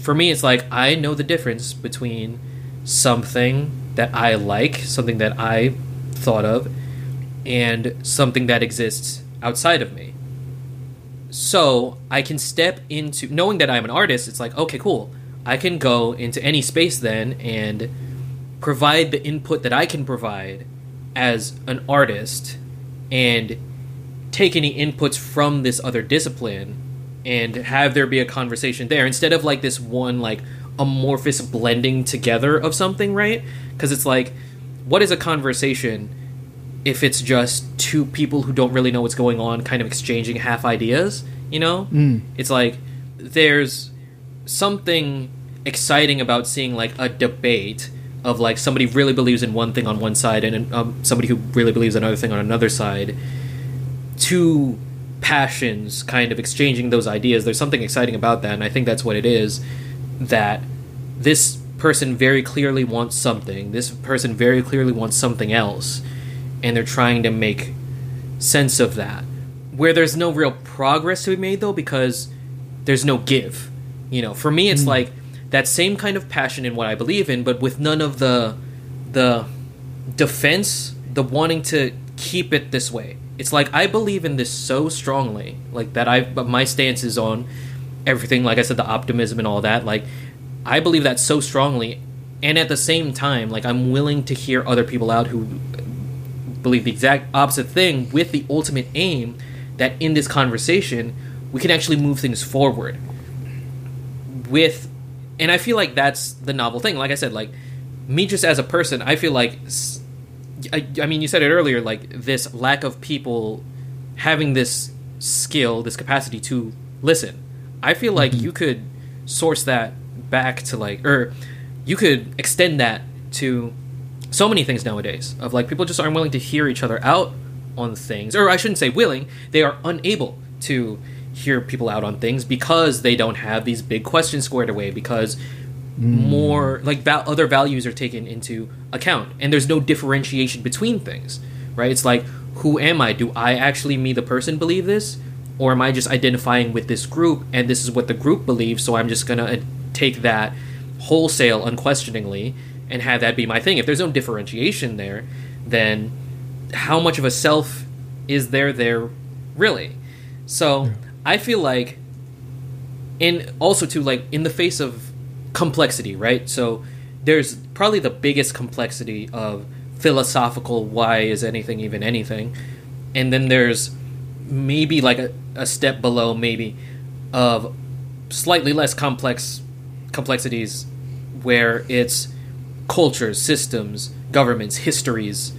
for me, it's like I know the difference between something that I like, something that I thought of, and something that exists outside of me. So I can step into knowing that I'm an artist. It's like okay, cool. I can go into any space then and provide the input that I can provide as an artist and take any inputs from this other discipline and have there be a conversation there instead of like this one like amorphous blending together of something, right? Because it's like, what is a conversation if it's just two people who don't really know what's going on, kind of exchanging half ideas? You know, Mm. it's like there's something exciting about seeing like a debate of like somebody really believes in one thing on one side and um, somebody who really believes another thing on another side two passions kind of exchanging those ideas there's something exciting about that and i think that's what it is that this person very clearly wants something this person very clearly wants something else and they're trying to make sense of that. Where there's no real progress to be made though because there's no give. You know for me it's mm. like that same kind of passion in what i believe in but with none of the the defense the wanting to keep it this way it's like i believe in this so strongly like that i but my stance is on everything like i said the optimism and all that like i believe that so strongly. And at the same time like i'm willing to hear other people out who believe the exact opposite thing with the ultimate aim that in this conversation we can actually move things forward with and i feel like that's the novel thing. Like i said like me just as a person i feel like I, I mean you said it earlier like this lack of people having this skill this capacity to listen. I feel like mm-hmm. you could source that back to like or you could extend that to so many things nowadays of like people just aren't willing to hear each other out on things or i shouldn't say willing they are unable to hear people out on things because they don't have these big questions squared away because more like val- other values are taken into account. And there's no differentiation between things right? It's like who am i? Do i actually me the person believe this? Or am i just identifying with this group and this is what the group believes so i'm just gonna uh, take that wholesale unquestioningly and have that be my thing? If there's no differentiation there then how much of a self is there there really? So i feel like and also too like in the face of complexity right? So there's probably the biggest complexity of philosophical why is anything even anything? And then there's maybe like a, a step below maybe of slightly less complex complexities where it's cultures systems governments histories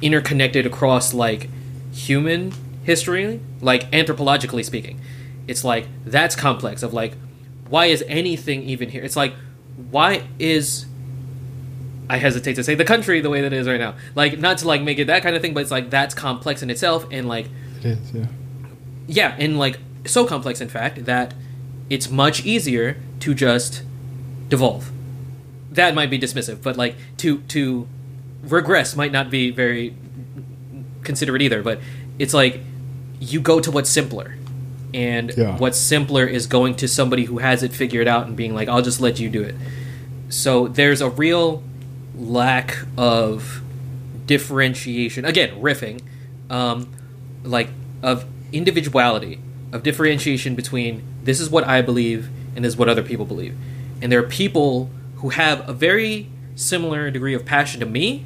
interconnected across like human history like anthropologically speaking. It's like that's complex of like why is anything even here? It's like why is i hesitate to say the country the way that it is right now. Like not to like make it that kind of thing but it's like that's complex in itself and like It is, yeah. yeah and like so complex in fact that it's much easier to just devolve. That might be dismissive but like to to regress might not be very considerate either but it's like you go to what's simpler and Yeah. what's simpler is going to somebody who has it figured out and being like i'll just let you do it. So there's a real lack of differentiation. Again riffing um, like of individuality of differentiation between this is what i believe and this is what other people believe. And there are people who have a very similar degree of passion to me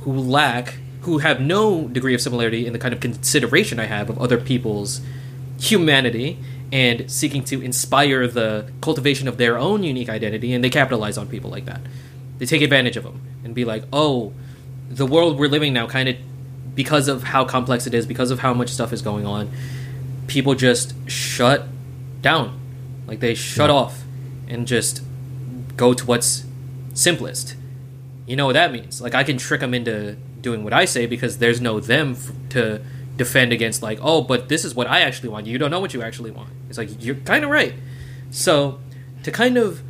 who lack who have no degree of similarity in the kind of consideration i have of other people's humanity and seeking to inspire the cultivation of their own unique identity and they capitalize on people like that. They take advantage of them and be like oh the world we're living now kind of because of how complex it is because of how much stuff is going on people just shut down. Like they shut off and just go to what's simplest. You know what that means? Like i can trick them into doing what i say because there's no them f- to defend against like, oh, but this is what I actually want. You don't know what you actually want. It's like you're kind of right. So to kind of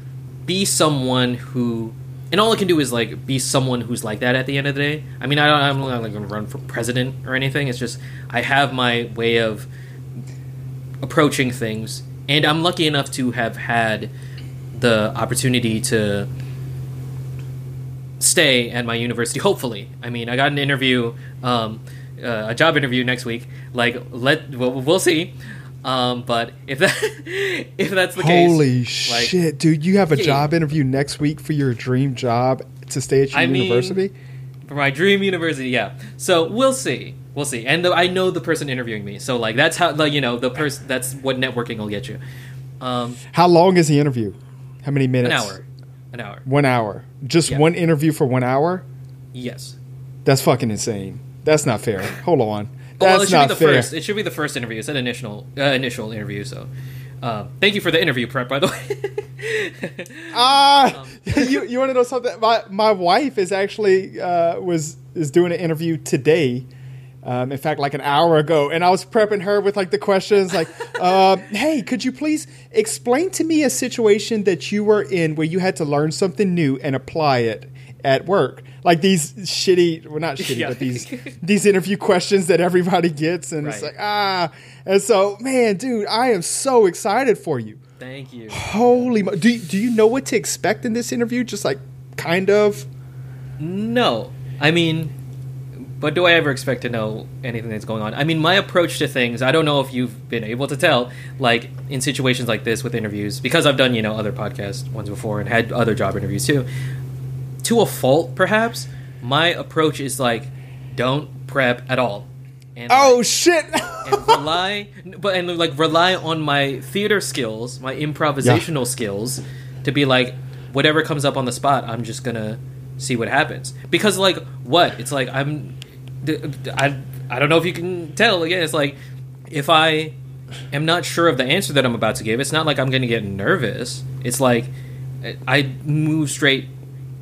be someone who and all I can do is like be someone who's like that at the end of the day. I mean, I don't, I'm not like to run for president or anything. It's just I have my way of approaching things, and I'm lucky enough to have had the opportunity to stay at my university. Hopefully, I mean, I got an interview, um, uh, a job interview next week. Like, let we'll, we'll see. Um, but if that if that's the Holy case, Holy shit, dude! You have a Yeah. job interview next week for your dream job to stay at your I mean- university. for my dream university, yeah. So we'll see, we'll see. And the, I know the person interviewing me, so like that's how like you know the person that's what networking will get you. Um, How long is the interview? How many minutes? an hour, an hour. One hour. Just Yeah. one interview for one hour? Yes. That's fucking insane. That's not fair. Hold on. Oh, well, That's it should not be the fair. first. It should be the first interview. It's an initial uh, initial interview. So, uh, thank you for the interview prep, by the way. Ah, Um, you you want to know something? My my wife is actually uh, was is doing an interview today. Um, in fact, like an hour ago, and I was prepping her with like the questions, like, um, "Hey, could you please explain to me a situation that you were in where you had to learn something new and apply it at work?" Like these shitty, well, not shitty, Yeah. but these these interview questions that everybody gets, and it's like, ah, and so, man, dude, I am so excited for you. thank you. Holy, mo- do do you know what to expect in this interview? Just like kind of. No, I mean, but do I ever expect to know anything that's going on? I mean, my approach to things. I don't know if you've been able to tell, like in situations like this with interviews, because I've done you know other podcast ones before and had other job interviews too. To a fault, perhaps. My approach is like, don't prep at all. And Oh like, shit! and rely but and like rely on my theater skills my improvisational skills to be like whatever comes up on the spot i'm just gonna see what happens because like what it's like i'm i i don't know if you can tell again it's like if i am not sure of the answer that i'm about to give it's not like i'm gonna get nervous it's like i move straight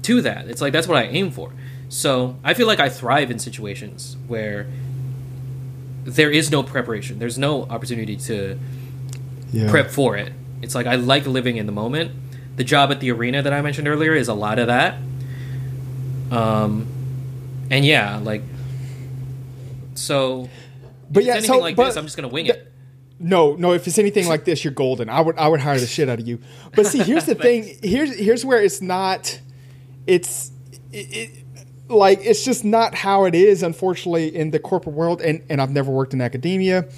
to that it's like that's what i aim for so i feel like i thrive in situations where there is no preparation. There's no opportunity to yeah. prep for it. It's like I like living in the moment. The job at the arena that I mentioned earlier is a lot of that. Um, and yeah, like so. But if yeah, it's anything so like but this, I'm just gonna wing th- it. No, no. If it's anything like this, you're golden. I would, I would hire the shit out of you. But see, here's the thing. Here's, here's where it's not. It's, it, it, like it's just not how it is. Unfortunately, in the corporate world, and and I've never worked in academia,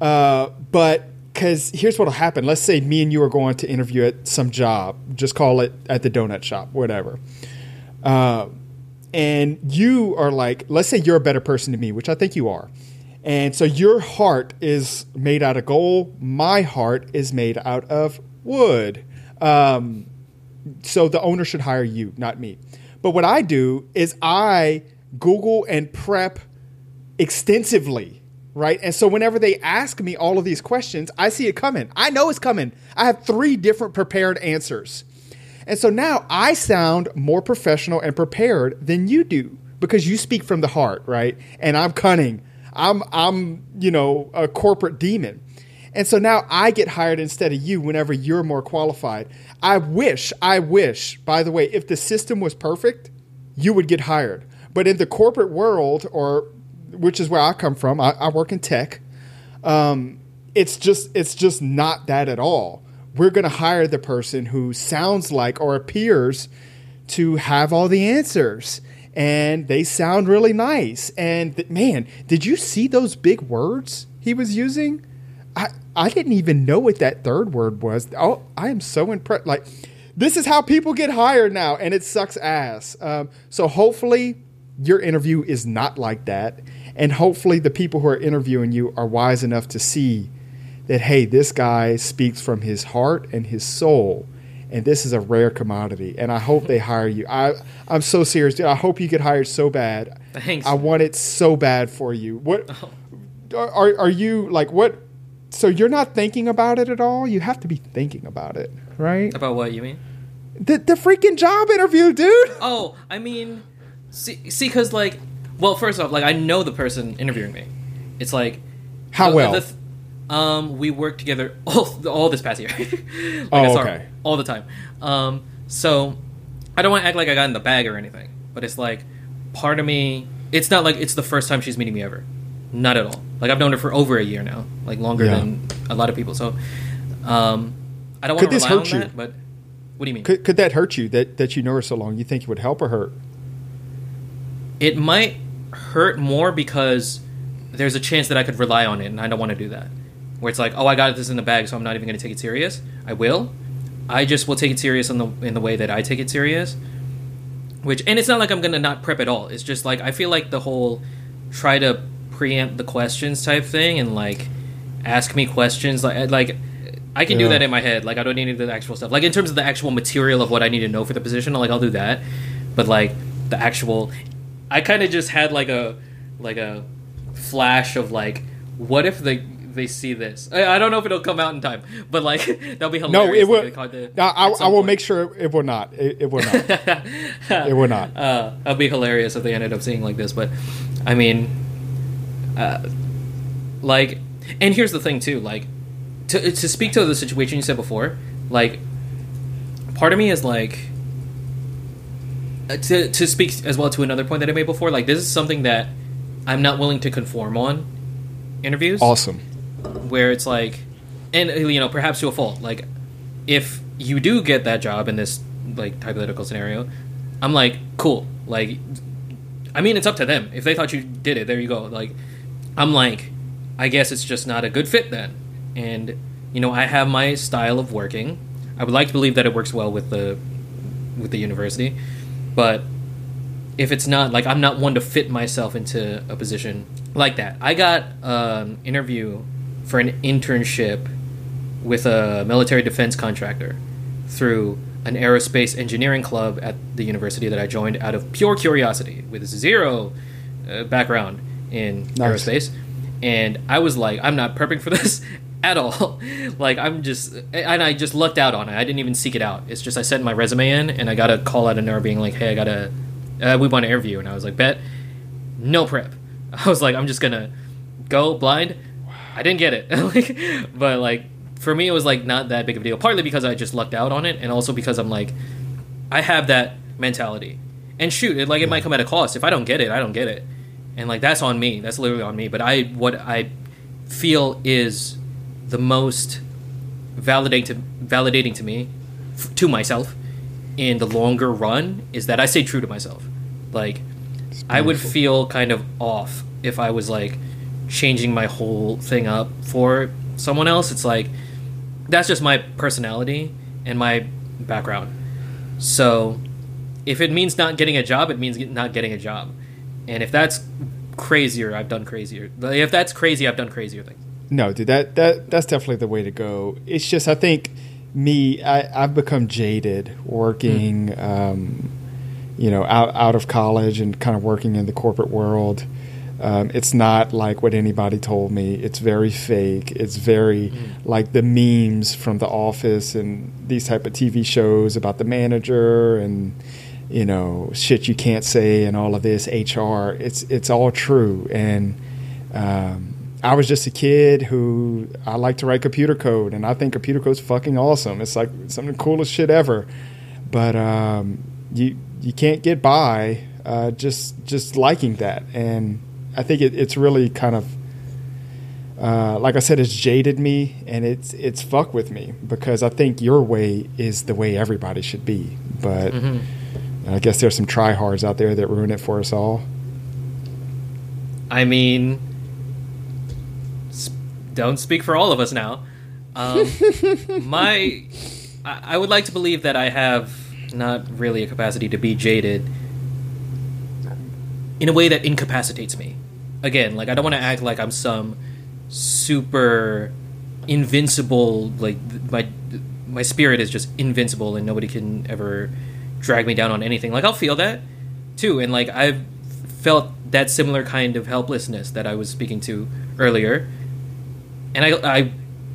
uh, but because here's what'll happen. Let's say me and you are going to interview at some job. Just call it at the donut shop, whatever. Uh, and you are like, let's say you're a better person to me, which I think you are. And so your heart is made out of gold. My heart is made out of wood. Um, so the owner should hire you, not me. But what I do is I Google and prep extensively, right? And so whenever they ask me all of these questions, I see it coming. I know it's coming. I have three different prepared answers. And so now I sound more professional and prepared than you do because you speak from the heart, right? And I'm cunning. I'm I'm, you know, a corporate demon. And so now I get hired instead of you whenever you're more qualified. I wish, I wish, by the way, if the system was perfect, you would get hired. But in the corporate world, or which is where I come from, I, I work in tech. Um, it's just it's just not that at all. We're going to hire the person who sounds like or appears to have all the answers and they sound really nice. And th- man, did you see those big words he was using? I I didn't even know what that third word was. Oh, I am so impressed. Like this is how people get hired now, and it sucks ass. Um, so hopefully your interview is not like that, and hopefully the people who are interviewing you are wise enough to see that hey, this guy speaks from his heart and his soul, and this is a rare commodity. And I hope they hire you. I I'm so serious, dude. I hope you get hired so bad. Thanks. I want it so bad for you. What are are you like? What? So you're not thinking about it at all? You have to be thinking about it, right? About what you mean? The the freaking job interview, dude. Oh, I mean, see, see, because like, well, first off, like I know the person interviewing me. it's like How the- well? the th- um, we worked together all, all this past year. like, Oh, okay. all the time. Um, so I don't want to act like I got in the bag or anything, but it's like part of me. It's not like it's the first time she's meeting me ever. Not at all. Like I've known her for over a year now, like longer Yeah. than a lot of people. So, um, I don't want to this rely on hurt you? that. But what do you mean? Could, could that hurt you that, that you know her so long? You think it would help or hurt? it might hurt more because there's a chance that I could rely on it, and I don't want to do that. Where it's like, oh, I got this in the bag, so I'm not even going to take it serious. I will. I just will take it serious in the in the way that I take it serious. Which, and it's not like I'm going to not prep at all. It's just like I feel like the whole try to preempt the questions type thing and like ask me questions like like I can do that in my head. Like I don't need the actual stuff. Like in terms of the actual material of what I need to know for the position, like I'll do that. But like the actual, I kind of just had like a like a flash of like, what if they they see this? I, I don't know if it'll come out in time, but like that'll be hilarious. No, it will. they caught No, I, I will point. make sure it will not. It, it will not. it will not. uh, that'd be hilarious if they ended up seeing like this. But I mean, uh, like, and here's the thing too. Like, to to speak to the situation you said before, like, part of me is like. uh, To, to speak as well to another point that I made before, like this is something that I'm not willing to conform on interviews Awesome. where it's like and uh, you know perhaps to a fault like if you do get that job in this like hypothetical scenario i'm like cool like i mean it's up to them if they thought you did it there you go like i'm like i guess it's just not a good fit then. And you know i have my style of working. I would like to believe that it works well with the with the university. But if it's not like I'm not one to fit myself into a position like that. I got an interview for an internship with a military defense contractor through an aerospace engineering club at the university that I joined out of pure curiosity with zero uh, background in Nice. aerospace. And I was like, I'm not prepping for this at all. like, I'm just, and I just lucked out on it. I didn't even seek it out. It's just I sent my resume in and I got a call out of nowhere being like, hey, I got a, uh, we want to interview. And I was like, bet, no prep. I was like, I'm just gonna go blind. I didn't get it, like, but like for me, it was like not that big of a deal. Partly because I just lucked out on it, and also because I'm like, I have that mentality. And shoot, it, like it might come at a cost. If I don't get it, I don't get it, and like that's on me. That's literally on me. But I, what I feel is the most validating to, validating to me, f- to myself, in the longer run is that I stay true to myself. Like, I would feel kind of off if I was like changing my whole thing up for someone else. It's like that's just my personality and my background. So if it means not getting a job, it means not getting a job. And if that's crazier, I've done crazier. If that's crazy, I've done crazier things. No, dude, that, that that's definitely the way to go. It's just I think me, I, I've become jaded working, um, you know, out out of college and kind of working in the corporate world. Um, it's not like what anybody told me. It's very fake. It's very like the memes from The Office and these type of TV shows about the manager and you know shit you can't say and all of this HR. It's it's all true and. Um, I was just a kid who I like to write computer code, and I think computer code's fucking awesome. It's like some of the coolest shit ever. But um, you you can't get by uh, just just liking that, and I think it, it's really kind of uh, like I said, it's jaded me, and it's it's fuck with me because I think your way is the way everybody should be. But I guess there's some tryhards out there that ruin it for us all. I mean, s- don't speak for all of us now. Um, my, I, I would like to believe that I have not really a capacity to be jaded in a way that incapacitates me. Again, like I don't want to act like I'm some super invincible. Like my my spirit is just invincible and nobody can ever drag me down on anything. Like I'll feel that too, and like I've felt that similar kind of helplessness that I was speaking to earlier, and I I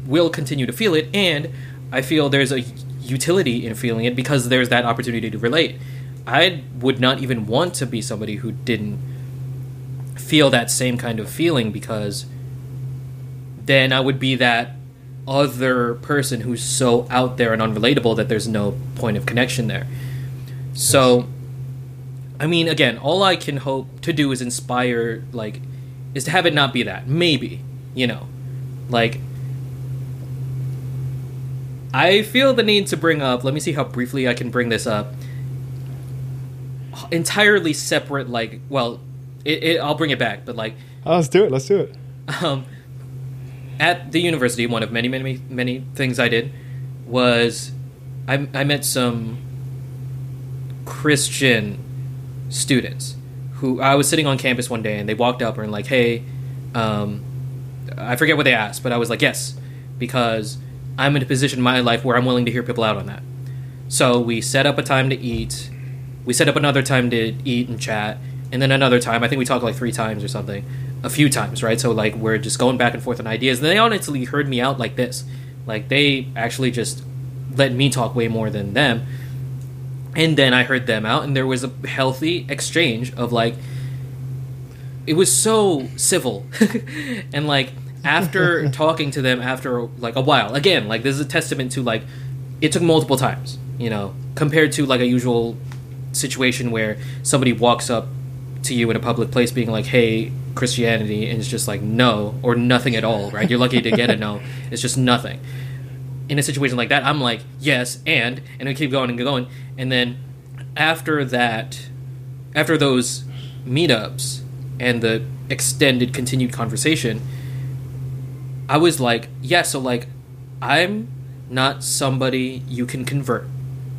will continue to feel it, and I feel there's a utility in feeling it because there's that opportunity to relate. I would not even want to be somebody who didn't feel that same kind of feeling because then I would be that other person who's so out there and unrelatable that there's no point of connection there. So, I mean, again, all I can hope to do is inspire, like, is to have it not be that. Maybe, you know, like. I feel the need to bring up. Let me see how briefly I can bring this up. Entirely separate, like, well, it, it, I'll bring it back, but like, oh, let's do it. Let's do it. Um, at the university, one of many, many, many things I did was I, I met some Christian students who I was sitting on campus one day and they walked up and like, hey, um, I forget what they asked, but I was like, yes, because I'm in a position in my life where I'm willing to hear people out on that. So we set up a time to eat. We set up another time to eat and chat, and then another time. I think we talked like three times or something, a few times, right? So like we're just going back and forth on ideas. And they honestly heard me out like this, like they actually just let me talk way more than them. And then I heard them out, and there was a healthy exchange of like, it was so civil, and like after talking to them after like a while, again, like this is a testament to like, it took multiple times, you know, compared to like a usual situation where somebody walks up to you in a public place being like, "Hey, Christianity," and it's just like no or nothing at all, right? You're lucky to get a no. It's just nothing. In a situation like that, I'm like, "Yes," and and we keep going and going, and then after that, after those meetups and the extended, continued conversation, I was like, "Yeah." So like, I'm not somebody you can convert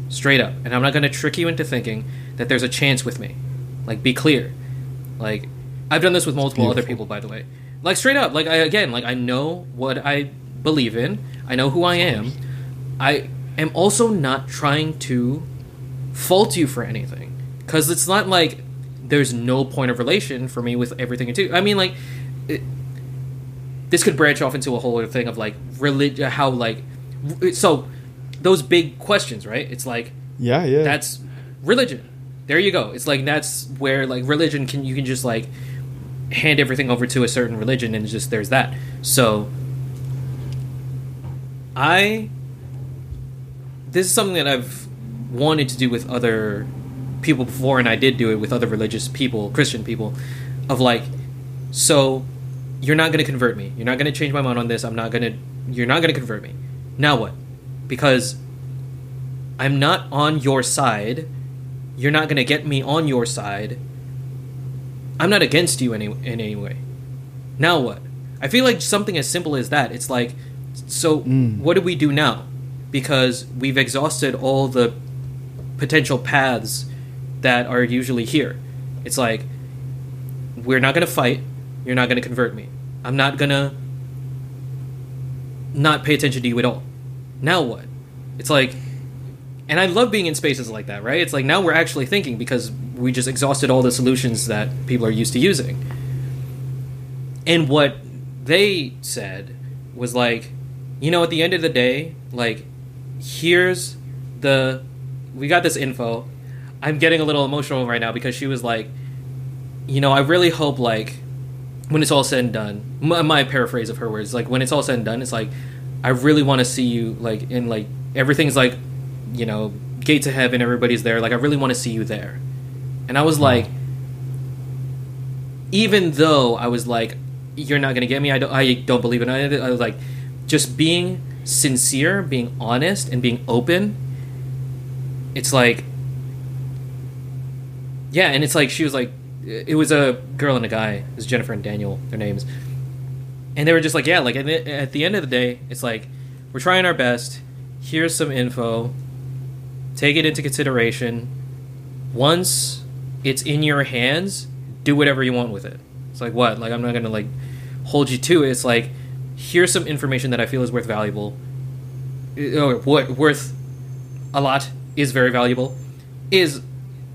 straight up, and I'm not going to trick you into thinking that there's a chance with me. Like, be clear. Like, I've done this with multiple other people, by the way. Like, straight up. Like, I again, like, I know what I believe in. I know who I am. I am also not trying to fault you for anything, because it's not like there's no point of relation for me with everything you do. I mean, like, it, this could branch off into a whole other thing of like religion, uh, how like, so those big questions, right? It's like, yeah, yeah, that's religion there you go. It's like that's where like religion can you can just like hand everything over to a certain religion and just there's that. So I this is something that I've wanted to do with other people before and I did do it with other religious people, Christian people of like so you're not going to convert me. You're not going to change my mind on this. I'm not going to you're not going to convert me. Now what? Because I'm not on your side you're not going to get me on your side. I'm not against you any, in any way. Now what? I feel like something as simple as that. It's like, so mm. what do we do now? Because we've exhausted all the potential paths that are usually here. It's like, we're not going to fight. You're not going to convert me. I'm not going to not pay attention to you at all. Now what? It's like, and I love being in spaces like that, right? It's like now we're actually thinking because we just exhausted all the solutions that people are used to using. And what they said was like, you know, at the end of the day, like, here's the. We got this info. I'm getting a little emotional right now because she was like, you know, I really hope, like, when it's all said and done, my, my paraphrase of her words, like, when it's all said and done, it's like, I really want to see you, like, in, like, everything's like you know, gate to heaven, everybody's there. Like, I really want to see you there. And I was mm-hmm. like, even though I was like, you're not gonna get me. I don't. I don't believe in it. I was like, just being sincere, being honest, and being open. It's like, yeah, and it's like she was like, it was a girl and a guy. It was Jennifer and Daniel, their names, and they were just like, yeah, like at the end of the day, it's like, we're trying our best. Here's some info take it into consideration. Once it's in your hands, do whatever you want with it. It's like what? Like I'm not gonna like hold you to it. It's like here's some information that I feel is worth valuable. Uh, or what worth a lot is very valuable. Is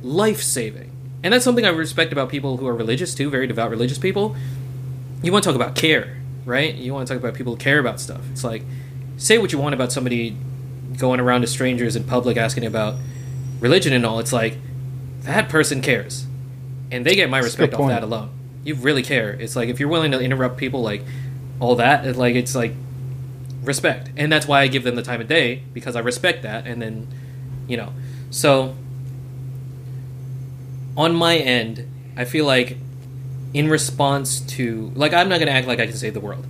life saving. And that's something I respect about people who are religious too, very devout religious people. You want to talk about care, right? You want to talk about people who care about stuff. It's like say what you want about somebody going around to strangers in public asking about religion and all, it's like that person cares, and they get my respect off that alone. You really care. It's like if you're willing to interrupt people like all that. Like it's like respect, and that's why I give them the time of day because I respect that. And then, you know, so on my end, I feel like in response to like I'm not gonna act like I can save the world.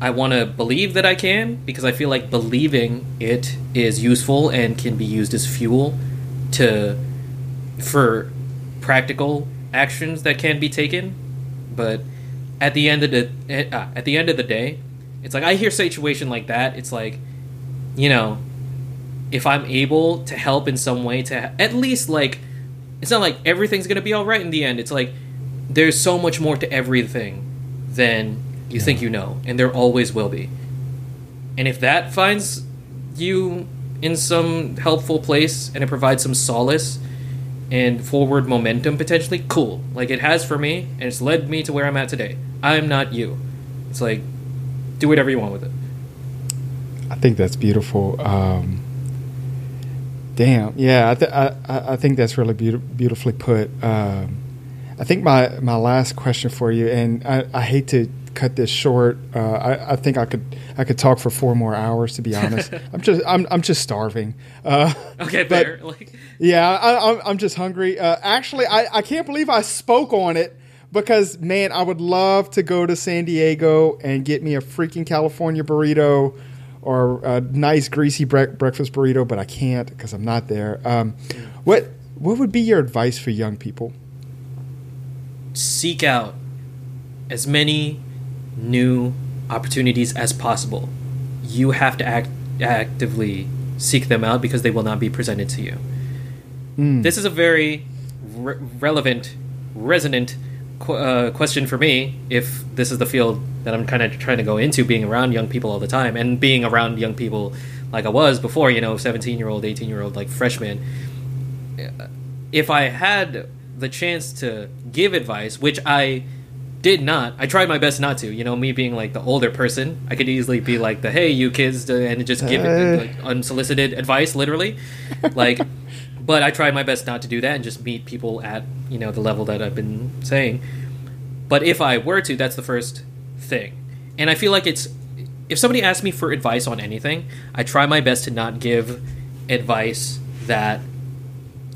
I want to believe that I can because I feel like believing it is useful and can be used as fuel to for practical actions that can be taken. But at the end of the uh, at the end of the day, it's like I hear situation like that. It's like, you know, if I'm able to help in some way to at least like, it's not like everything's gonna be all right in the end. It's like there's so much more to everything than you yeah. think you know, and there always will be. And if that finds you in some helpful place and it provides some solace and forward momentum potentially, cool. Like it has for me, and it's led me to where I'm at today. I'm not you. It's like, do whatever you want with it. I think that's beautiful. Um, damn, yeah, I, th- I, I think that's really be- beautifully put. Um, I think my, my last question for you, and I, I hate to cut this short. Uh, I, I, think I could I could talk for four more hours. To be honest, I'm just I'm I'm just starving. Uh, okay, but, like... yeah, I, am just hungry. Uh, actually, I, I can't believe I spoke on it because man, I would love to go to San Diego and get me a freaking California burrito or a nice greasy bre- breakfast burrito, but I can't because I'm not there. Um, what what would be your advice for young people? Seek out as many new opportunities as possible. You have to act actively seek them out because they will not be presented to you. Mm. This is a very re- relevant, resonant qu- uh, question for me. If this is the field that I'm kind of trying to go into, being around young people all the time and being around young people like I was before, you know, 17 year old, 18 year old, like freshman. If I had the chance to give advice, which I did not. I tried my best not to. You know, me being like the older person, I could easily be like the "Hey, you kids," and just give uh. like, unsolicited advice, literally. Like, but I try my best not to do that and just meet people at you know the level that I've been saying. But if I were to, that's the first thing, and I feel like it's if somebody asks me for advice on anything, I try my best to not give advice that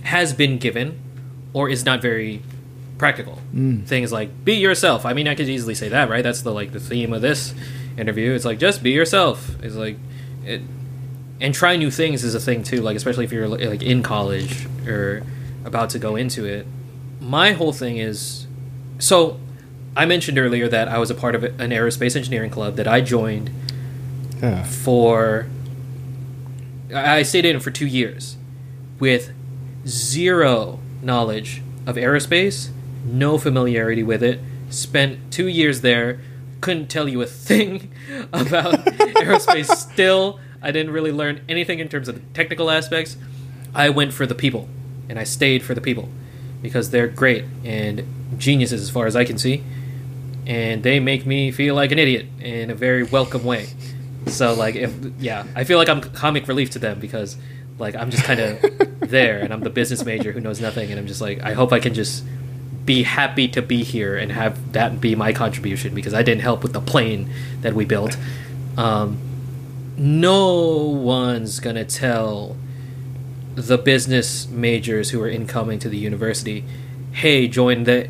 has been given or is not very practical. Mm. Things like be yourself. I mean, I could easily say that, right? That's the like the theme of this interview. It's like just be yourself. It's like it, and try new things is a thing too. Like especially if you're like in college or about to go into it. My whole thing is so. I mentioned earlier that I was a part of an aerospace engineering club that I joined yeah. for. I stayed in for two years with zero knowledge of aerospace no familiarity with it. Spent two years there, couldn't tell you a thing about aerospace. Still, I didn't really learn anything in terms of the technical aspects. I went for the people, and I stayed for the people because they're great and geniuses as far as I can see, and they make me feel like an idiot in a very welcome way. So, like, if yeah, I feel like I'm comic relief to them because like I'm just kind of there, and I'm the business major who knows nothing, and I'm just like, I hope I can just be happy to be here and have that be my contribution because I didn't help with the plane that we built. Um, no one's gonna tell the business majors who are incoming to the university, "Hey, join the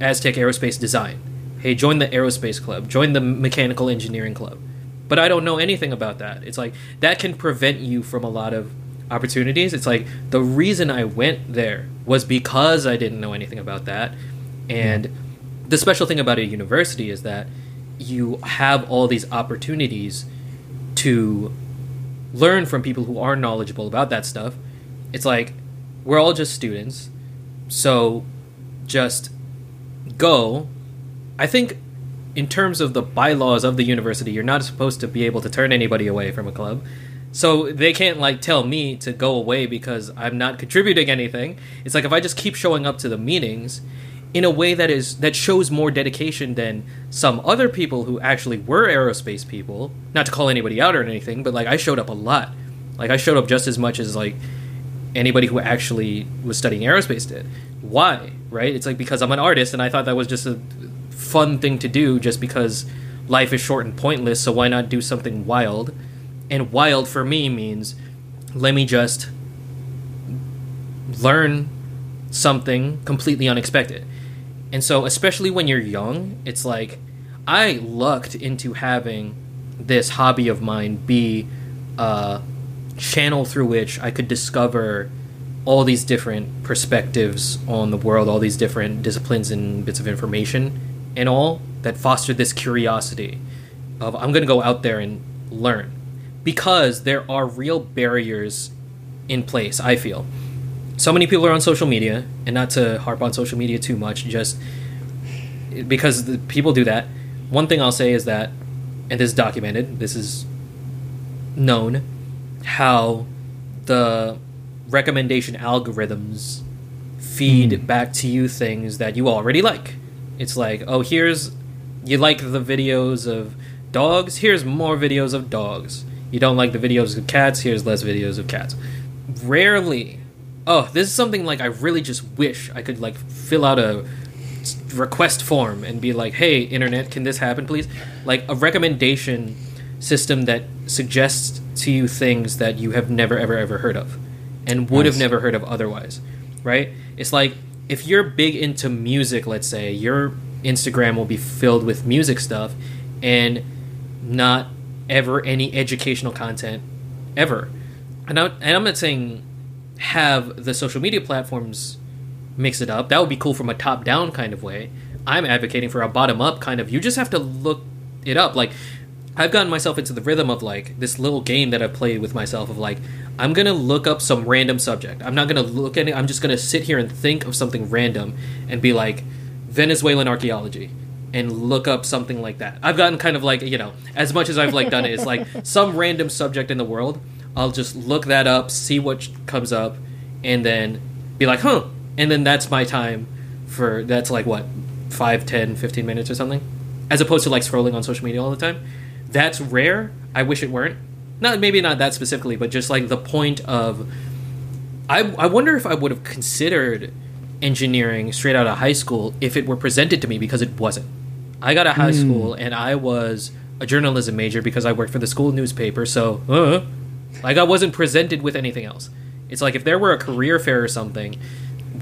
Aztec Aerospace Design. Hey, join the aerospace club. Join the mechanical engineering club." But I don't know anything about that. It's like that can prevent you from a lot of opportunities. It's like the reason I went there was because I didn't know anything about that. And mm. the special thing about a university is that you have all these opportunities to learn from people who are knowledgeable about that stuff. It's like we're all just students. So just go. I think in terms of the bylaws of the university, you're not supposed to be able to turn anybody away from a club. So they can't like tell me to go away because I'm not contributing anything. It's like if I just keep showing up to the meetings in a way that is that shows more dedication than some other people who actually were aerospace people. Not to call anybody out or anything, but like I showed up a lot. Like I showed up just as much as like anybody who actually was studying aerospace did. Why? Right? It's like because I'm an artist and I thought that was just a fun thing to do just because life is short and pointless, so why not do something wild? And wild for me means let me just learn something completely unexpected. And so, especially when you're young, it's like I lucked into having this hobby of mine be a channel through which I could discover all these different perspectives on the world, all these different disciplines and bits of information, and all that fostered this curiosity of I'm going to go out there and learn because there are real barriers in place, I feel. So many people are on social media, and not to harp on social media too much, just because the, people do that. One thing I'll say is that, and this is documented, this is known, how the recommendation algorithms feed mm. back to you things that you already like. It's like, oh, here's you like the videos of dogs, here's more videos of dogs. You don't like the videos of cats, here's less videos of cats. Rarely. Oh, this is something like I really just wish I could like fill out a request form and be like, "Hey, internet, can this happen, please?" Like a recommendation system that suggests to you things that you have never ever ever heard of and would nice. have never heard of otherwise, right? It's like if you're big into music, let's say, your Instagram will be filled with music stuff and not ever any educational content ever. And, I, and I'm not saying have the social media platforms mix it up. That would be cool from a top down kind of way. I'm advocating for a bottom up kind of. You just have to look it up. Like I've gotten myself into the rhythm of like this little game that I've played with myself of like I'm gonna look up some random subject. I'm not gonna look at it. I'm just gonna sit here and think of something random and be like Venezuelan archaeology and look up something like that. I've gotten kind of like you know as much as I've like done it, it is like some random subject in the world. I'll just look that up, see what comes up, and then be like, huh. And then that's my time for that's like what 5, 10, 15 minutes or something, as opposed to like scrolling on social media all the time that's rare. I wish it weren't. Not maybe not that specifically, but just like the point of. I I wonder if I would have considered engineering straight out of high school if it were presented to me because it wasn't. I got out of high mm. school and I was a journalism major because I worked for the school newspaper. So, uh, like I wasn't presented with anything else. It's like if there were a career fair or something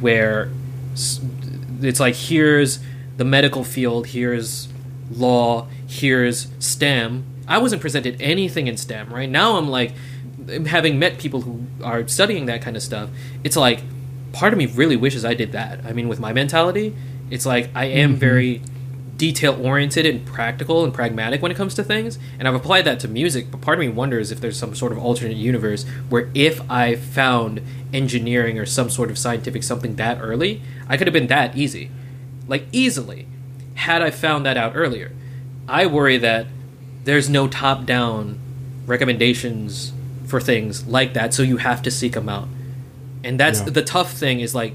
where it's like here's the medical field, here's law, here's STEM. I wasn't presented anything in STEM, right? Now I'm like, having met people who are studying that kind of stuff, it's like, part of me really wishes I did that. I mean, with my mentality, it's like I am mm-hmm. very detail oriented and practical and pragmatic when it comes to things, and I've applied that to music. But part of me wonders if there's some sort of alternate universe where if I found engineering or some sort of scientific something that early, I could have been that easy, like easily, had I found that out earlier. I worry that there's no top down recommendations for things like that, so you have to seek them out. And that's yeah. the tough thing is like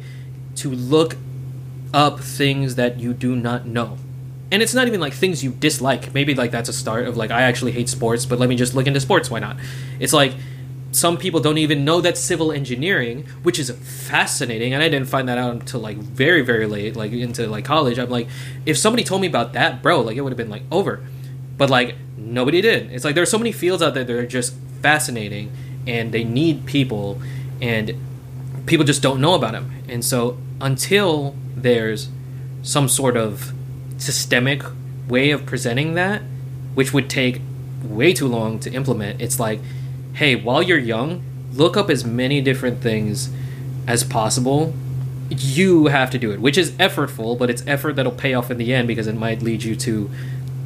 to look up things that you do not know. And it's not even like things you dislike. Maybe like that's a start of like I actually hate sports, but let me just look into sports, why not? It's like some people don't even know that civil engineering, which is fascinating, and I didn't find that out until like very, very late, like into like college. I'm like, if somebody told me about that, bro, like it would have been like over. But like nobody did. It's like there's so many fields out there that are just fascinating, and they need people, and people just don't know about them. And so until there's some sort of systemic way of presenting that, which would take way too long to implement, it's like hey, while you're young, look up as many different things as possible. You have to do it, which is effortful, but it's effort that'll pay off in the end because it might lead you to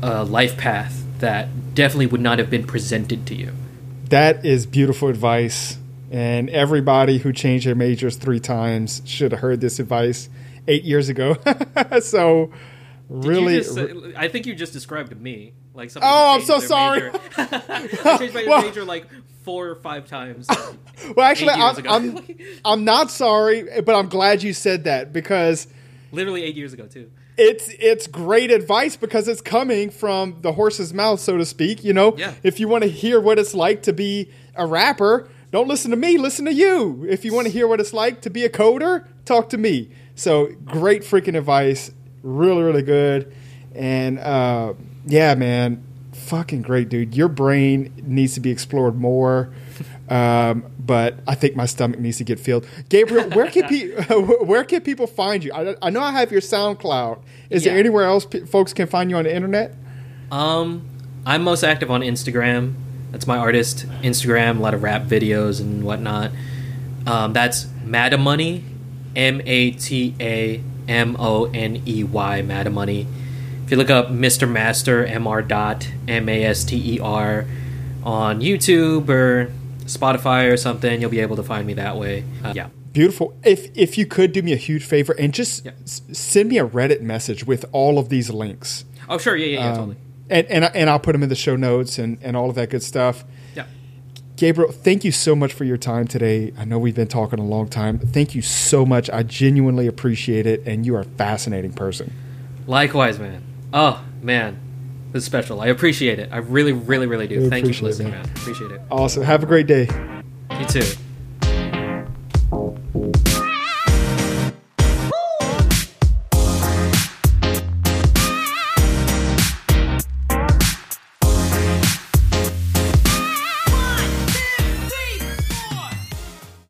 a life path that definitely would not have been presented to you. That is beautiful advice. And everybody who changed their majors three times should have heard this advice eight years ago. so, really, just, I think you just described me like. Something. Oh, I'm so sorry. I changed my well, major like four or five times. well, actually, I'm, I'm, I'm not sorry, but I'm glad you said that because literally eight years ago too. It's it's great advice because it's coming from the horse's mouth, so to speak. You know, yeah. if you want to hear what it's like to be a rapper, don't listen to me, listen to you. If you want to hear what it's like to be a coder, talk to me. So great freaking advice, really really good. And uh, yeah, man, fucking great, dude. Your brain needs to be explored more. Um, but I think my stomach needs to get filled. Gabriel, where can pe- where can people find you? I, I know I have your SoundCloud. Is there anywhere else p- folks can find you on the internet? Um, I'm most active on Instagram. That's my artist Instagram. A lot of rap videos and whatnot. Um, that's Matamoney, M A T A M O N E Y, Matamoney. If you look up Mr. Master, M R dot M A S T E R, on YouTube or Spotify or something, you'll be able to find me that way. Uh, yeah. Beautiful. If if you could do me a huge favor and just Yeah. s- send me a Reddit message with all of these links. Oh, sure. Yeah, yeah, yeah, Um, totally. and and, I, and I'll put them in the show notes and, and all of that good stuff. Gabriel, thank you so much for your time today. I know we've been talking a long time. Thank you so much. I genuinely appreciate it, and you are a fascinating person. Likewise, man. Oh, man. This is special. I appreciate it. I really, really, really do. Thank you for listening, man. man. Appreciate it. Awesome. Have a great day. You too.